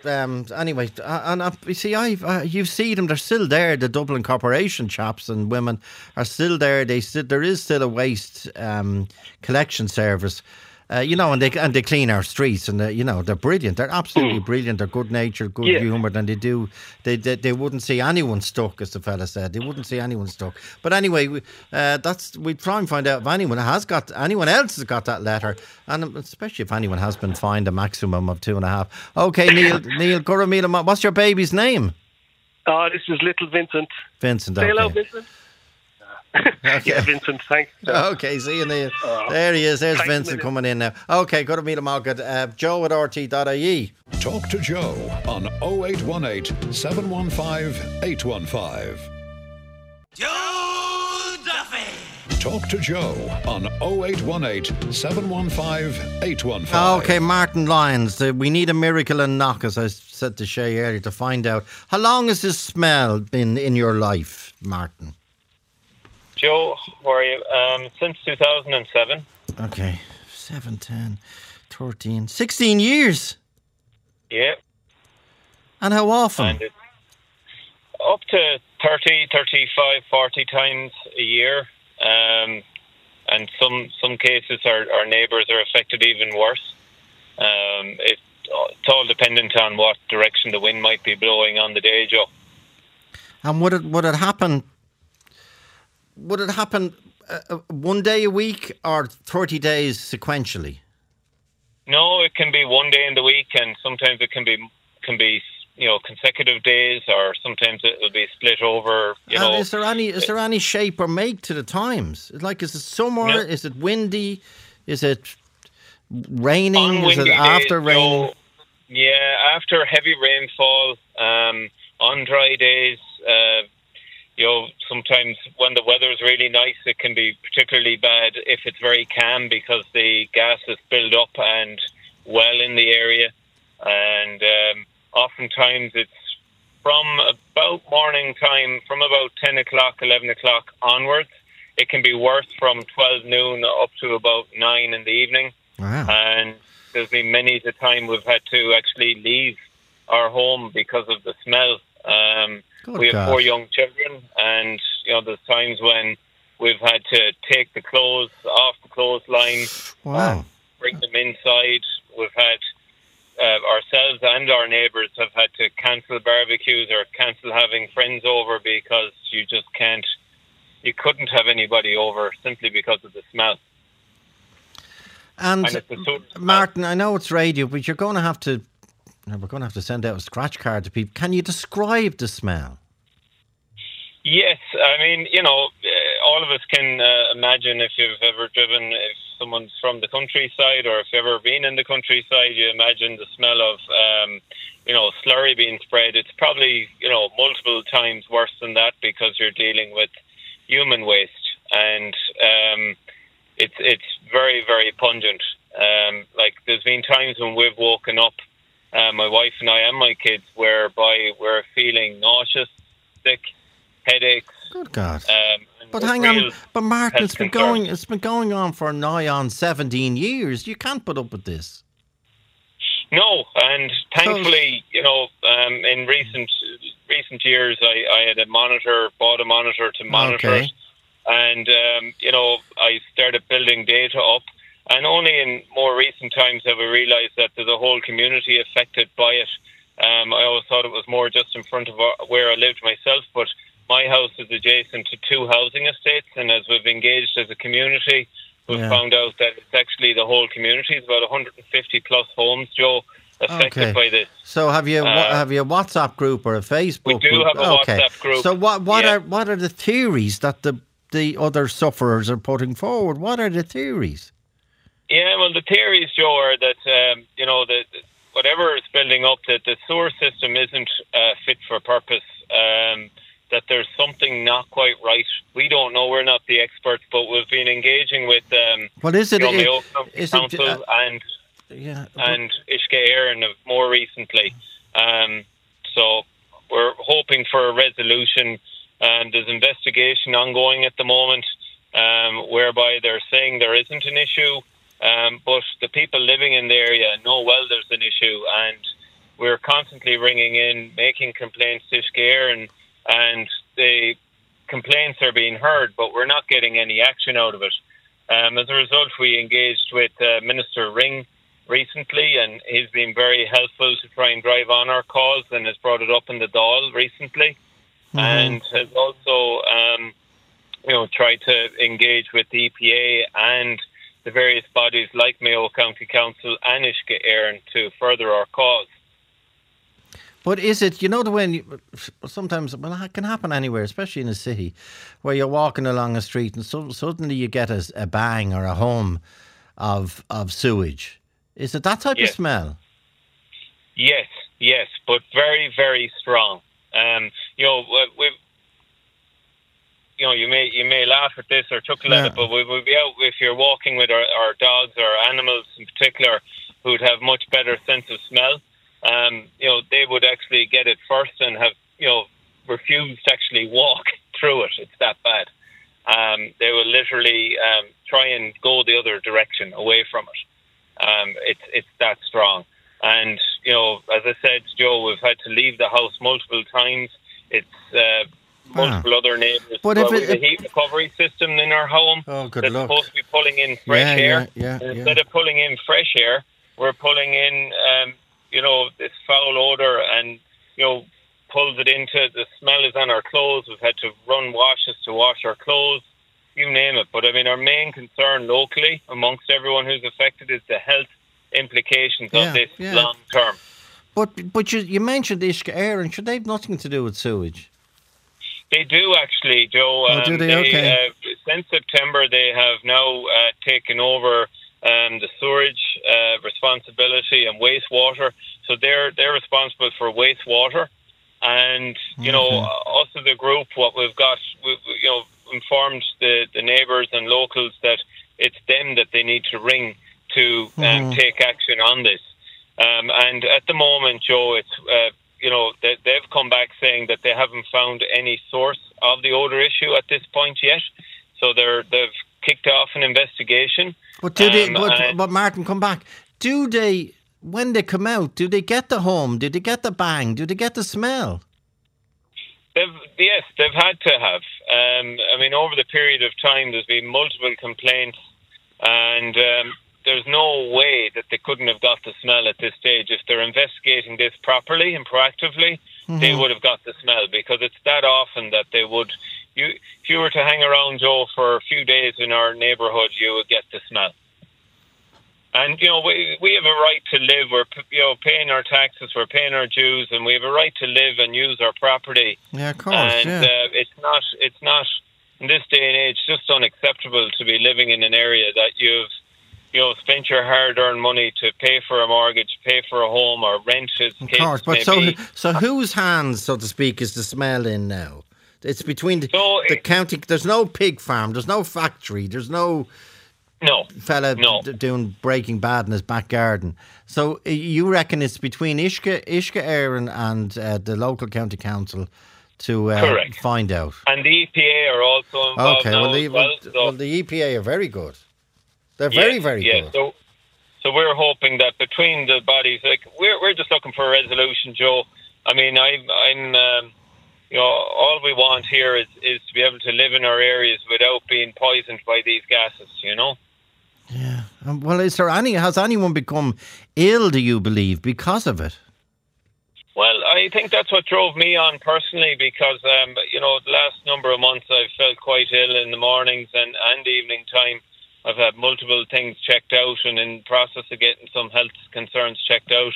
or um. Anyway, and uh, you see, I uh, you see them. They're still there. The Dublin Corporation chaps and women are still there. They still there is still a waste um collection service uh, you know, and they and they clean our streets, and uh, you know they're brilliant. They're absolutely mm. brilliant. They're good natured, good yeah. humoured, and they do they, they they wouldn't see anyone stuck, as the fella said. They wouldn't see anyone stuck. But anyway, we, uh, that's we try and find out if anyone has got anyone else has got that letter, and especially if anyone has been fined a maximum of two and a half. Okay, Neil Neil Guramila, what's your baby's name? Oh, this is little Vincent. Vincent. Say okay. hello, Vincent. Okay. yeah, Vincent, thanks. Okay, see you there. Oh, there he is. There's Vincent coming in now. Okay, go to meet him all good. Uh, Joe at RTE.ie. Talk to Joe on 0818 715 815. Joe Duffy. Talk to Joe on 0818 715 815. Okay, Martin Lyons. Uh, we need a miracle and Knock, as I said to Shay earlier, to find out how long has this smell been in your life, Martin? Joe, how are you? Um, since 2007. Okay. 7, 10, 13, 16 years. Yeah. And how often? And up to 30, 35, 40 times a year. Um, and some some cases our, our neighbours are affected even worse. Um, it, it's all dependent on what direction the wind might be blowing on the day, Joe. And would it would it happen would it happen uh, uh, one day a week or 30 days sequentially? No, it can be one day in the week, and sometimes it can be can be you know consecutive days, or sometimes it will be split over. You and know, is there any is there any shape or make to the times? Like, is it summer? No. Is it windy? Is it raining? Is it after days, rain? yeah, after heavy rainfall, um, on dry days, uh, you know, sometimes when the weather is really nice, it can be particularly bad if it's very calm because the gas is built up and well in the area. And um, oftentimes it's from about morning time, from about 10 o'clock, 11 o'clock onwards. It can be worse from 12 noon up to about 9 in the evening. Wow. And there's been many a time we've had to actually leave our home because of the smell. Um, Good we have God. four young children, and you know there's times when we've had to take the clothes off the clothesline, wow. bring them inside. We've had uh, ourselves and our neighbours have had to cancel barbecues or cancel having friends over because you just can't, you couldn't have anybody over simply because of the smell. And, and Martin, I know it's radio, but you're going to have to now we're going to have to send out a scratch card to people. Can you describe the smell? Yes, I mean, you know, uh, all of us can uh, imagine if you've ever driven, if someone's from the countryside or if you've ever been in the countryside, you imagine the smell of, um, you know, slurry being spread. It's probably, you know, multiple times worse than that because you're dealing with human waste. And um, it's, it's very, very pungent. Um, like, there's been times when we've woken up uh, my wife and I and my kids, whereby we're feeling nauseous, sick, headaches. Good God! Um, but hang on, but Martin, it's been going. It's been going on for nigh on seventeen years. You can't put up with this. No, and thankfully, you know, um, in recent recent years, I, I had a monitor, bought a monitor to monitor okay. it, and um, you know, I started building data up and only in more recent times have we realised that there's a whole community affected by it. Um, I always thought it was more just in front of where I lived myself, but my house is adjacent to two housing estates, and as we've engaged as a community, we've yeah. found out that it's actually the whole community. It's about 150 plus homes, Joe, affected okay. by this. So have you uh, have you a WhatsApp group or a Facebook? We do group? have a okay. WhatsApp group. So what what yeah. are what are the theories that the the other sufferers are putting forward? What are the theories? Yeah, well, the theories, Joe, are that um, you know that whatever is building up, that the sewer system isn't uh, fit for purpose. Um, that there's something not quite right. We don't know. We're not the experts, but we've been engaging with um, what is it? You know, it is Council it, uh, and yeah, and Uisce Éireann more recently. Um, so we're hoping for a resolution. Um, there's investigation ongoing at the moment, um, whereby they're saying there isn't an issue, um, but the people living in the area know well there's an issue, and we're constantly ringing in, making complaints to Uisce Éireann and the complaints are being heard, but we're not getting any action out of it. Um, as a result, we engaged with uh, Minister Ring recently, and he's been very helpful to try and drive on our cause and has brought it up in the Dáil recently, mm-hmm. and has also, um, you know, tried to engage with the EPA and the various bodies like Mayo County Council and Uisce Éireann to further our cause. But is it, you know, the way you, sometimes, well, it can happen anywhere, especially in a city, where you're walking along a street and so, suddenly you get a, a, bang or a hum of of sewage. Is it that type yes. of smell? Yes, yes, but very, very strong. Um, you know, we've, you know, you may you may laugh at this or chuckle yeah. at it, but we would be out if you're walking with our, our dogs or animals in particular who'd have much better sense of smell um, you know, they would actually get it first and have, you know, refused to actually walk through it. It's that bad. Um, they will literally um, try and go the other direction away from it. Um, it's it's that strong. And you know, as I said, Joe, we've had to leave the house multiple times. It's uh, multiple ah. other neighbours. But well, if it, a heat recovery system in our home oh, good that's luck. supposed to be pulling in fresh yeah, air. Yeah, yeah, instead of pulling in fresh air, we're pulling in um, you know, this foul odor and, you know, pulls it into the smell is on our clothes. We've had to run washes to wash our clothes, you name it. But I mean, our main concern locally amongst everyone who's affected is the health implications of this long term. But but you, you mentioned Uisce Éireann. Should they have nothing to do with sewage? They do actually, Joe. Oh, do um, they? they okay. Uh, since September, they have now uh, taken over um, the sewerage uh, responsibility and wastewater. So they're they're responsible for wastewater, and you know us as a group, what we've got, we, you know, informed the the neighbours and locals that it's them that they need to ring to um, take action on this. Um, and at the moment, Joe, it's uh, you know they, they've come back saying that they haven't found any source of the odor issue at this point yet. So they're they've kicked off an investigation. But do they? Um, but, but Martin, come back. Do they? When they come out, do they get the hum? Do they get the bang? Do they get the smell? They've, yes, they've had to have. Um, I mean, over the period of time, there's been multiple complaints, and um, there's no way that they couldn't have got the smell at this stage. If they're investigating this properly and proactively, mm-hmm. they would have got the smell because it's that often that they would you if you were to hang around Joe for a few days in our neighbourhood, you would get the smell. And you know we we have a right to live. We're you know paying our taxes, we're paying our dues, and we have a right to live and use our property. Yeah, of course. And yeah. uh, it's not it's not in this day and age just unacceptable to be living in an area that you've you know spent your hard-earned money to pay for a mortgage, pay for a home, or rent. Of course, but so so whose hands, so to speak, is the smell in now? It's between the, so the county. There's no pig farm. There's no factory. There's no no fella no. D- doing Breaking Bad in his back garden. So you reckon it's between Ishka Uisce Éireann and uh, the local county council to uh, find out. And the EPA are also involved. Okay, well the, well, so. well, the EPA are very good. They're very, very yeah. good. So, so we're hoping that between the bodies, like we're we're just looking for a resolution, Joe. I mean, I, I'm. Um, you know, all we want here is, is to be able to live in our areas without being poisoned by these gases, you know? Yeah. Um, well, is there any, has anyone become ill, do you believe, because of it? Well, I think that's what drove me on personally because, um, you know, the last number of months I've felt quite ill in the mornings and, and evening time. I've had multiple things checked out and in process of getting some health concerns checked out.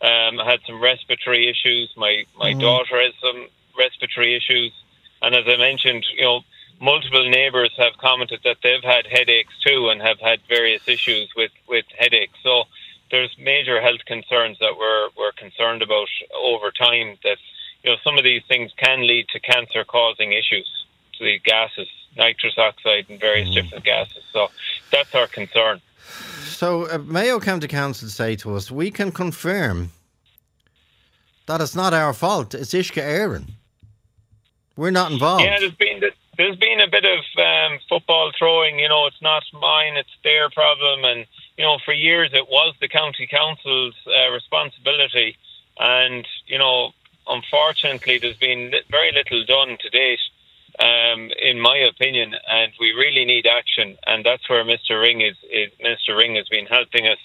Um, I had some respiratory issues. My my mm. daughter has some respiratory issues. And as I mentioned, you know, multiple neighbours have commented that they've had headaches too and have had various issues with, with headaches. So there's major health concerns that we're, we're concerned about over time that, you know, some of these things can lead to cancer-causing issues. To the gases, nitrous oxide, and various mm. different gases. So that's our concern. So uh, Mayo County Council say to us, we can confirm that it's not our fault. It's Uisce Éireann. We're not involved. Yeah, there's been there's been a bit of um, football throwing. You know, it's not mine; it's their problem. And you know, for years it was the county council's uh, responsibility. And you know, unfortunately, there's been very little done to date, um, in my opinion. And we really need action. And that's where Mr. Ring is, is Mr. Ring has been helping us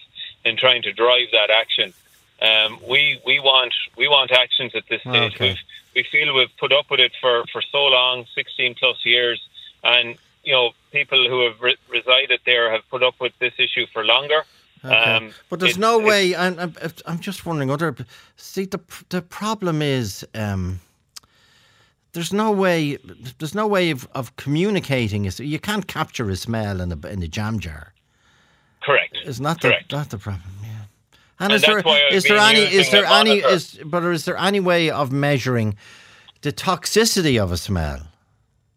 in trying to drive that action. Um, we we want we want actions at this stage. Okay. We've, we feel we've put up with it for, for so long, sixteen plus years, and you know people who have re- resided there have put up with this issue for longer. Okay. Um, but there's no way. I'm, I'm, I'm just wondering. Other see the the problem is. Um, there's no way. There's no way of, of communicating. You can't capture a smell in a in a jam jar. Correct. It's not the, not the problem. And, and is there is there any is there any is but is there any way of measuring the toxicity of a smell?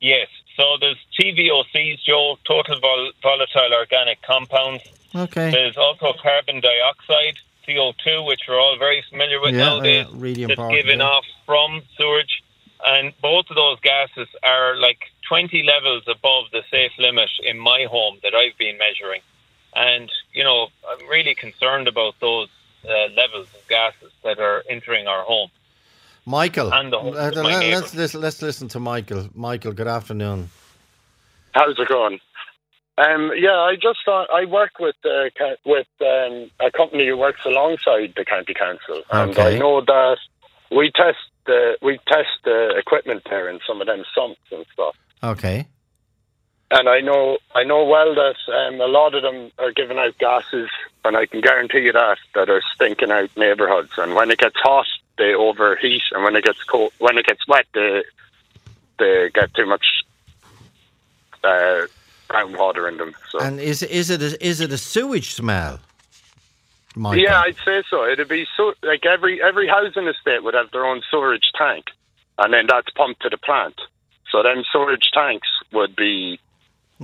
Yes. So there's TVOCs, Joe, total vol- volatile organic compounds. Okay. There's also carbon dioxide, CO2, which we're all very familiar with yeah, nowadays. Uh, really important. that's given yeah. off from sewage, and both of those gases are like 20 levels above the safe limit in my home that I've been measuring. And, you know, I'm really concerned about those uh, levels of gases that are entering our home. Michael, and the uh, let's, let's, let's listen to Michael. Michael, good afternoon. How's it going? Um, yeah, I just thought I work with uh, with um, a company who works alongside the county council, and okay. I know that we test the we test the equipment there in some of them sumps and stuff. Okay and I know I know well that um, a lot of them are giving out gases, and I can guarantee you that that are stinking out neighbourhoods. And when it gets hot, they overheat, and when it gets cold, when it gets wet, they they get too much uh, groundwater in them. So. And is is it a, is it a sewage smell? Michael? Yeah, I'd say so. It'd be so like every every housing estate would have their own storage tank, and then that's pumped to the plant. So then storage tanks would be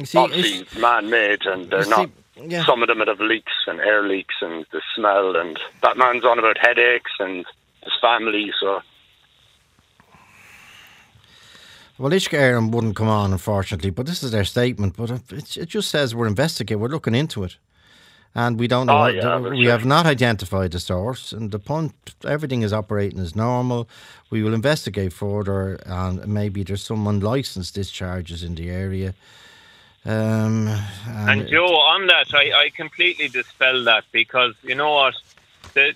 see, obviously man-made, and they're not. See, yeah. Some of them would have leaks and air leaks and the smell, and that man's on about headaches and his family. So. Well, Uisce Éireann wouldn't come on, unfortunately, but this is their statement. But it, it just says we're investigating, we're looking into it, and we don't know. Oh, yeah, we sure. have not identified the source, and the point everything is operating as normal. We will investigate further, and maybe there's some unlicensed discharges in the area. Um, and, and, Joe, on that, I, I completely dispel that because you know what? The,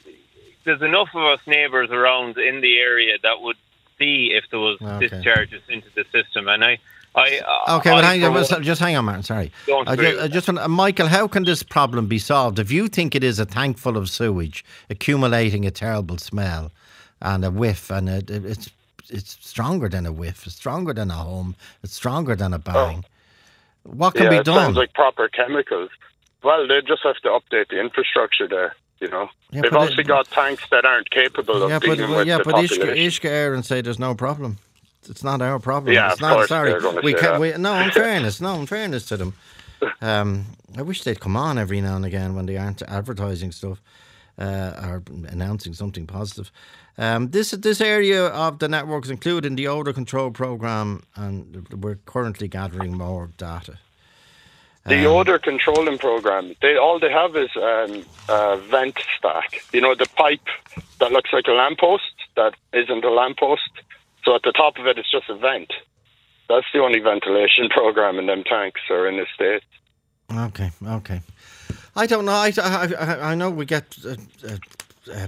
there's enough of us neighbours around in the area that would see if there was okay. discharges into the system, and I. I, uh, okay, but hang on, just hang on, Martin. Sorry. I just, I just want, uh, Michael, how can this problem be solved? If you think it is a tank full of sewage accumulating a terrible smell and a whiff, and it, it's it's stronger than a whiff, it's stronger than a home, it's stronger than a oh. bang. Oh. What can yeah, be it done? Sounds like proper chemicals. Well, they just have to update the infrastructure there. You know, yeah, they've obviously it, got tanks that aren't capable of yeah, dealing but, with yeah, the but population. Uisce Éireann say there's no problem. It's not our problem. Yeah, it's of not, course sorry. We can we, no, in fairness, no, in fairness to them. Um, I wish they'd come on every now and again when they aren't advertising stuff uh, or announcing something positive. Um, this this area of the network is included in the odor control program, and we're currently gathering more data. The um, odor controlling program, they all they have is um, a vent stack. You know, the pipe that looks like a lamppost that isn't a lamppost. So at the top of it, it's just a vent. That's the only ventilation program in them tanks or in the state. Okay, okay. I don't know. I, I, I know we get uh, uh, uh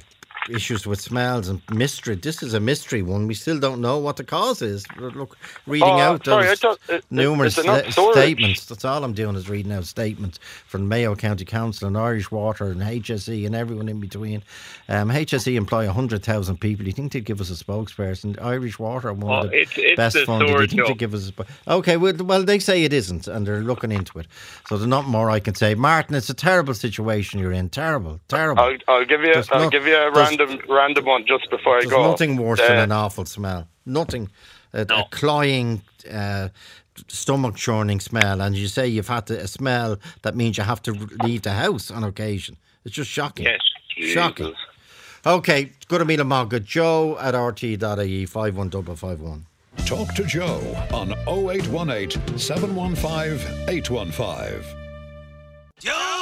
issues with smells and mystery. This is a mystery one. We still don't know what the cause is. Look, reading oh, out sorry, those thought, it, numerous statements. That's all I'm doing is reading out statements from Mayo County Council and Irish Water and HSE and everyone in between. Um, HSE employ 100,000 people. You think they'd give us a spokesperson? Irish Water, one oh, of the it's, it's best the funded. You think they'd give us a Okay, well, well, they say it isn't and they're looking into it. So there's not more I can say. Martin, it's a terrible situation you're in. Terrible, terrible. I'll, I'll give you, I'll give you a random random one just before I go. Nothing worse uh, than an awful smell. Nothing. A, no. a cloying, uh, stomach churning smell, and you say you've had to, a smell that means you have to leave the house on occasion. It's just shocking. Yes, shocking. Okay, good to meet a Good Joe at rt.ie 51551. Talk to Joe on 0818 715 815. Joe Duffy!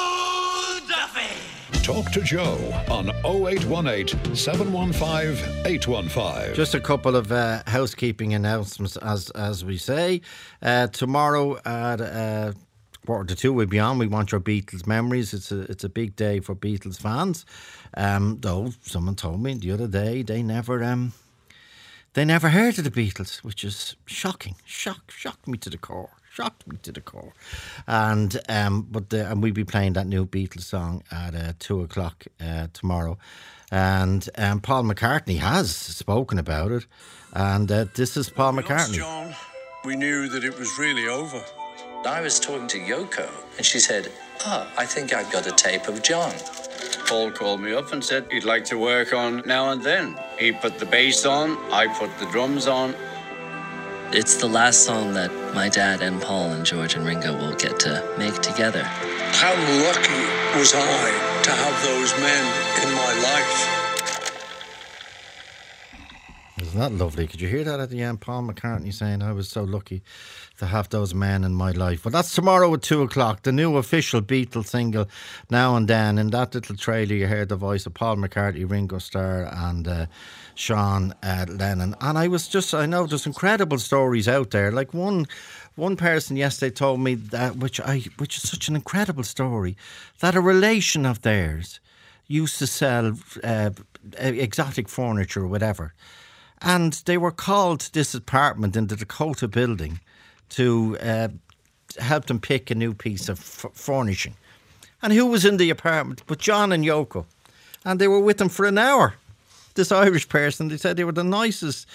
Talk to Joe on 0818 715 815. Just a couple of uh, housekeeping announcements, as as we say. Uh, tomorrow at uh, quarter to two, we'll be on. We want your Beatles memories. It's a it's a big day for Beatles fans. Um, though someone told me the other day they never um, they never heard of the Beatles, which is shocking. Shock, shocked me to the core. Shocked me to the core. And um, but the, and we'll be playing that new Beatles song at uh, two o'clock uh, tomorrow. And um, Paul McCartney has spoken about it. And uh, this is Paul McCartney. John, we knew that it was really over. I was talking to Yoko, and she said, "Ah, oh, I think I've got a tape of John." Paul called me up and said he'd like to work on now and then. He put the bass on, I put the drums on. It's the last song that my dad and Paul and George and Ringo will get to make together. How lucky was I to have those men in my life? Isn't that lovely? Could you hear that at the end? Paul McCartney saying, I was so lucky to have those men in my life. Well, that's tomorrow at two o'clock. The new official Beatles single, Now and Then. In that little trailer, you heard the voice of Paul McCartney, Ringo Starr, and uh, Sean uh, Lennon. And I was just, I know there's incredible stories out there. Like one. One person yesterday told me that, which I, which is such an incredible story, that a relation of theirs used to sell uh, exotic furniture or whatever, and they were called to this apartment in the Dakota building to uh, help them pick a new piece of f- furnishing. And who was in the apartment but John and Yoko? And they were with them for an hour. This Irish person, they said they were the nicest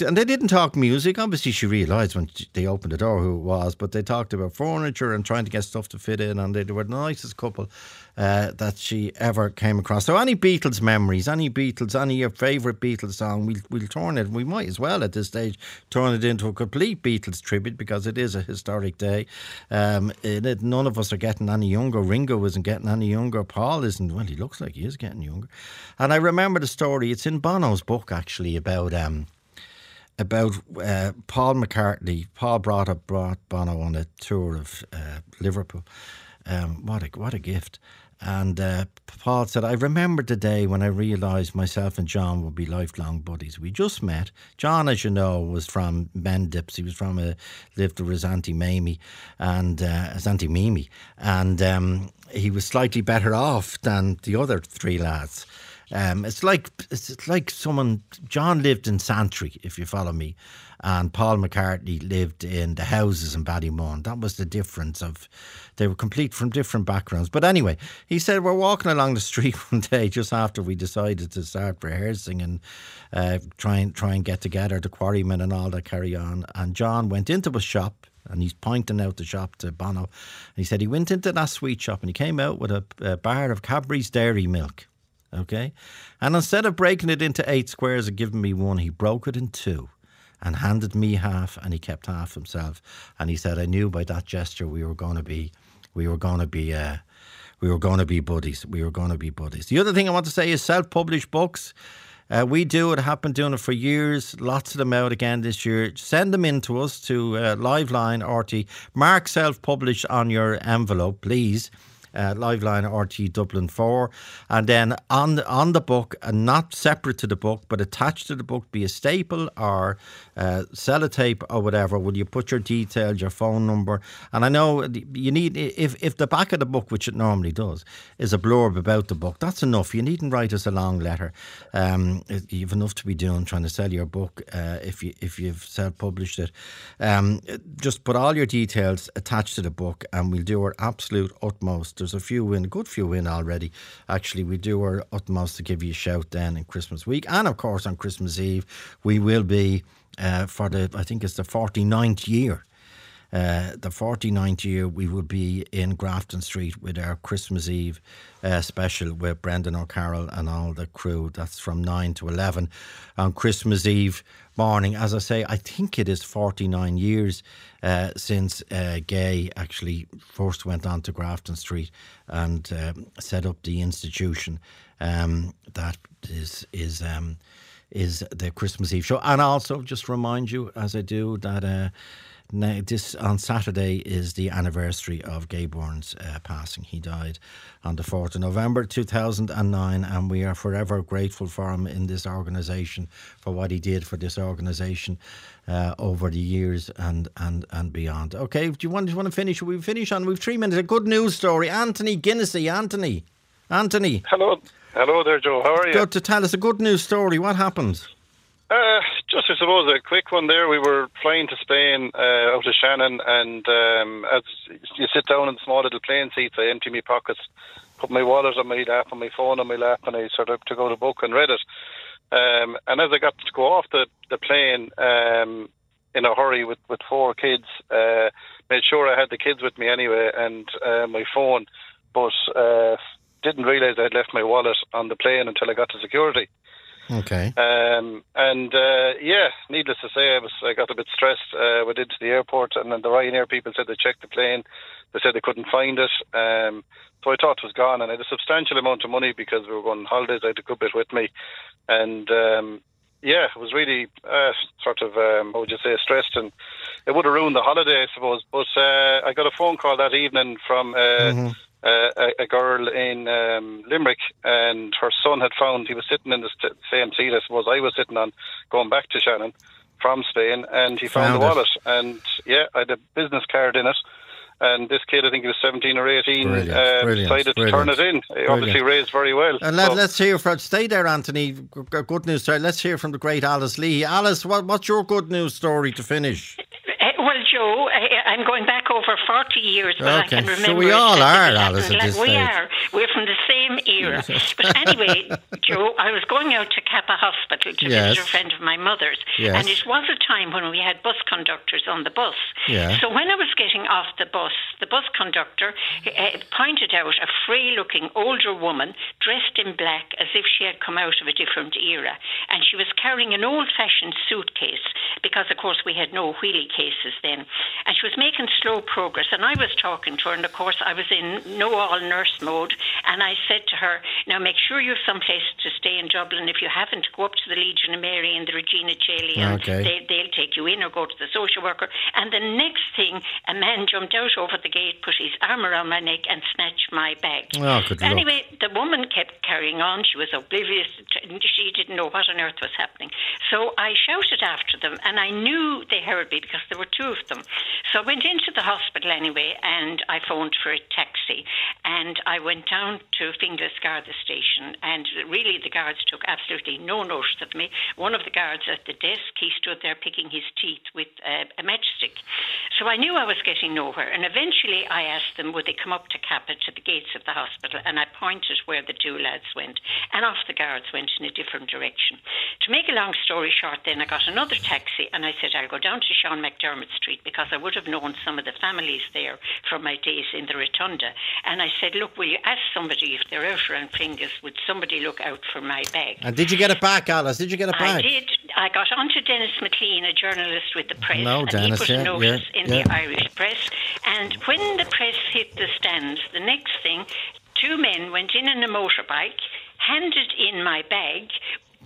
and they didn't talk music. Obviously, she realised when they opened the door who it was, but they talked about furniture and trying to get stuff to fit in, and they were the nicest couple uh, that she ever came across. So, any Beatles memories, any Beatles, any your favourite Beatles song, we'll, we'll turn it. We might as well at this stage turn it into a complete Beatles tribute because it is a historic day. Um, it, none of us are getting any younger. Ringo isn't getting any younger. Paul isn't. Well, he looks like he is getting younger. And I remember the story. It's in Bono's book actually about. Um, about uh, Paul McCartney. Paul brought up brought Bono on a tour of uh, Liverpool. Um, what a what a gift! And uh, Paul said, I remember the day when I realised myself and John would be lifelong buddies. We just met. John, as you know, was from Mendips. He was from a lived with his auntie Mamie and uh, his auntie Mimi, and um, he was slightly better off than the other three lads. Um, it's like it's like someone. John lived in Santry, if you follow me, and Paul McCartney lived in the houses in Ballymun. That was the difference of they were complete from different backgrounds. But anyway, he said we're walking along the street one day just after we decided to start rehearsing and uh, try and try and get together, the quarrymen and all that carry on. And John went into a shop and he's pointing out the shop to Bono. And he said he went into that sweet shop and he came out with a, a bar of Cadbury's Dairy Milk. Okay? And instead of breaking it into eight squares and giving me one, he broke it in two and handed me half and he kept half himself. And he said, I knew by that gesture we were going to be, we were to be, uh, we were to be buddies. We were going to be buddies. The other thing I want to say is self-published books. Uh, we do it. Have been doing it for years. Lots of them out again this year. Send them in to us to uh, Liveline RT. Mark self-published on your envelope, please uh, Liveline RT Dublin 4. And then on the, on the book, and not separate to the book, but attached to the book, be a staple or uh, sellotape or whatever, will you put your details, your phone number? And I know you need, if, if the back of the book, which it normally does, is a blurb about the book, that's enough. You needn't write us a long letter. Um, you've enough to be doing trying to sell your book uh, if, you, if you've self published it. Um, just put all your details attached to the book, and we'll do our absolute utmost there's a few in, a good few in already. Actually, we do our utmost to give you a shout then in Christmas week. And of course, on Christmas Eve, we will be uh, for the, I think it's the 49th year. Uh, the 49th year, we will be in Grafton Street with our Christmas Eve uh, special with Brendan O'Carroll and all the crew. That's from 9 to 11 on Christmas Eve morning. As I say, I think it is 49 years uh, since uh, Gay actually first went on to Grafton Street and um, set up the institution um, that is is um, is the Christmas Eve show. And also just remind you, as I do, that. Uh, now, this on Saturday is the anniversary of Gay Byrne's uh, passing. He died on the 4th of November 2009, and we are forever grateful for him in this organisation for what he did for this organisation uh, over the years and, and, and beyond. Okay, do you want, do you want to finish? We finish on, we've three minutes. A good news story. Anthony Guinnessy. Anthony. Anthony. Hello. Hello there, Joe. How are you? Good to tell us a good news story. What happened? Uh, just, I suppose, a quick one there. We were flying to Spain uh, out of Shannon, and um, as you sit down in the small little plane seats, I empty my pockets, put my wallet on my lap, and my phone on my lap, and I sort of to go to book and read it. Um, and as I got to go off the, the plane um, in a hurry with, with four kids, uh, made sure I had the kids with me anyway and uh, my phone, but uh, didn't realise I had left my wallet on the plane until I got to security. Okay. Um, and uh, yeah, needless to say, I was I got a bit stressed. Uh, we did to the airport, and then the Ryanair people said they checked the plane. They said they couldn't find it. Um, so I thought it was gone, and I had a substantial amount of money because we were going on holidays. I had a good bit with me, and um, yeah, it was really uh, sort of um, how would you say stressed, and it would have ruined the holiday, I suppose. But uh, I got a phone call that evening from. Uh, mm-hmm uh, a, a, girl in um, Limerick, and her son had found he was sitting in the st- same seat as suppose I was sitting on, going back to Shannon from Spain, and he found, found the wallet. And yeah, I had a business card in it. And this kid, I think he was 17 or 18, brilliant, uh, brilliant, decided to turn it in. He obviously raised very well. And let, us hear from, stay there, Anthony. Good news story. Let's hear from the great Alice Leahy. Alice, what, what's your good news story to finish? well, Joe, I, am going back over 40 years, but okay. I can remember. So we all are, Alice, this We are. We're from the same era. but anyway, Joe, I was going out to Cappagh Hospital to yes. visit a friend of my mother's. Yes. And it was a time when we had bus conductors on the bus. Yeah. So when I was getting off the bus, the bus conductor uh, pointed out a frail looking older woman dressed in black as if she had come out of a different era. And she was carrying an old fashioned suitcase because, of course, we had no wheelie cases then. And she was making slow progress. And I was talking to her, and of course, I was in no all nurse mode. And I said to her, Now make sure you have some place to stay in Dublin. If you haven't, go up to the Legion of Mary and the Regina and okay. they, they'll take you in, or go to the social worker. And the next thing, a man jumped out over the gate, put his arm around my neck, and snatched my bag. Oh, anyway, the woman kept carrying on. She was oblivious. She didn't know what on earth was happening. So I shouted after them, and I knew they heard me because there were two of them. So I went into the hospital anyway, and I phoned for a taxi, and I went down to Finglas Garda station, and really the guards took absolutely no notice of me. One of the guards at the desk, he stood there picking his teeth with uh, a matchstick. So I knew I was getting nowhere, and eventually I asked them would they come up to Cappagh to the gates of the hospital, and I pointed where the two lads went, and off the guards went in a different direction. To make a long story short, then I got another taxi, and I said I'll go down to Sean McDermott Street because I would have known some of the families there from my days in the Rotunda, and I said, look, will you ask somebody if they're out around Finglas, would somebody look out for my bag? And did you get it back, Alice? Did you get it back? I did. I got onto Dennis McLean, a journalist with the press, no, and Dennis, he put yeah, notice yeah, in yeah. the Irish press. And when the press hit the stands, the next thing, two men went in on a motorbike, handed in my bag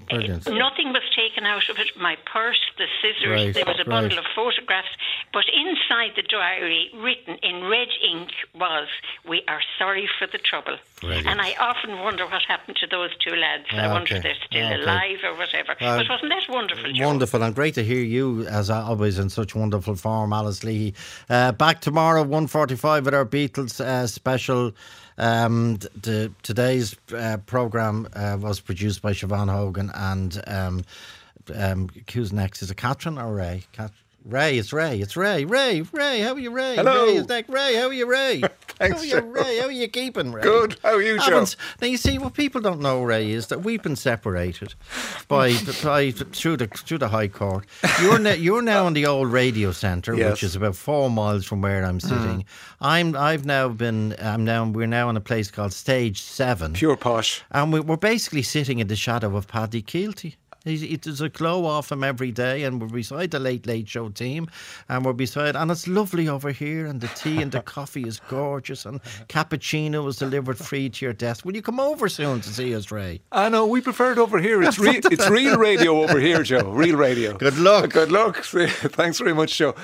Brilliant. Nothing was taken out of it. My purse, the scissors, right, there was a right. bundle of photographs. But inside the diary, written in red ink, was "We are sorry for the trouble." Brilliant. And I often wonder what happened to those two lads. I Ah, wonder okay. if they're still Okay. alive or whatever. Uh, but wasn't that wonderful? Joe? Wonderful and great to hear you as always in such wonderful form, Alice Leahy. Uh, back tomorrow, one forty-five with our Beatles uh, special. Um, the, today's uh, program uh, was produced by Siobhan Hogan and um, um, who's next? Is it Catherine or Ray? Cat- Ray, it's Ray, it's Ray, Ray, Ray. How are you, Ray? Hello. Ray, is next. Ray, how are you, Ray? Thanks, how are you, Ray? How are you keeping, Ray? Good. How are you, Joe? Now you see what people don't know, Ray, is that we've been separated by, by through the through the High Court. You're now, you're now in the old radio centre, Yes. which is about four miles from where I'm sitting. Mm. I'm I've now been I'm now we're now in a place called Stage Seven, Pure posh. and we, we're basically sitting in the shadow of Paddy Kielty. He's, it, there's a glow off him every day, and we're beside the Late Late Show team, and we're beside, and it's lovely over here, and the tea and the coffee is gorgeous, and cappuccino was delivered free to your desk. Will you come over soon to see us, Ray? Uh, I know we prefer it over here. It's real. it's real radio over here, Joe. Real radio. Good luck. Good luck. Thanks very much, Joe.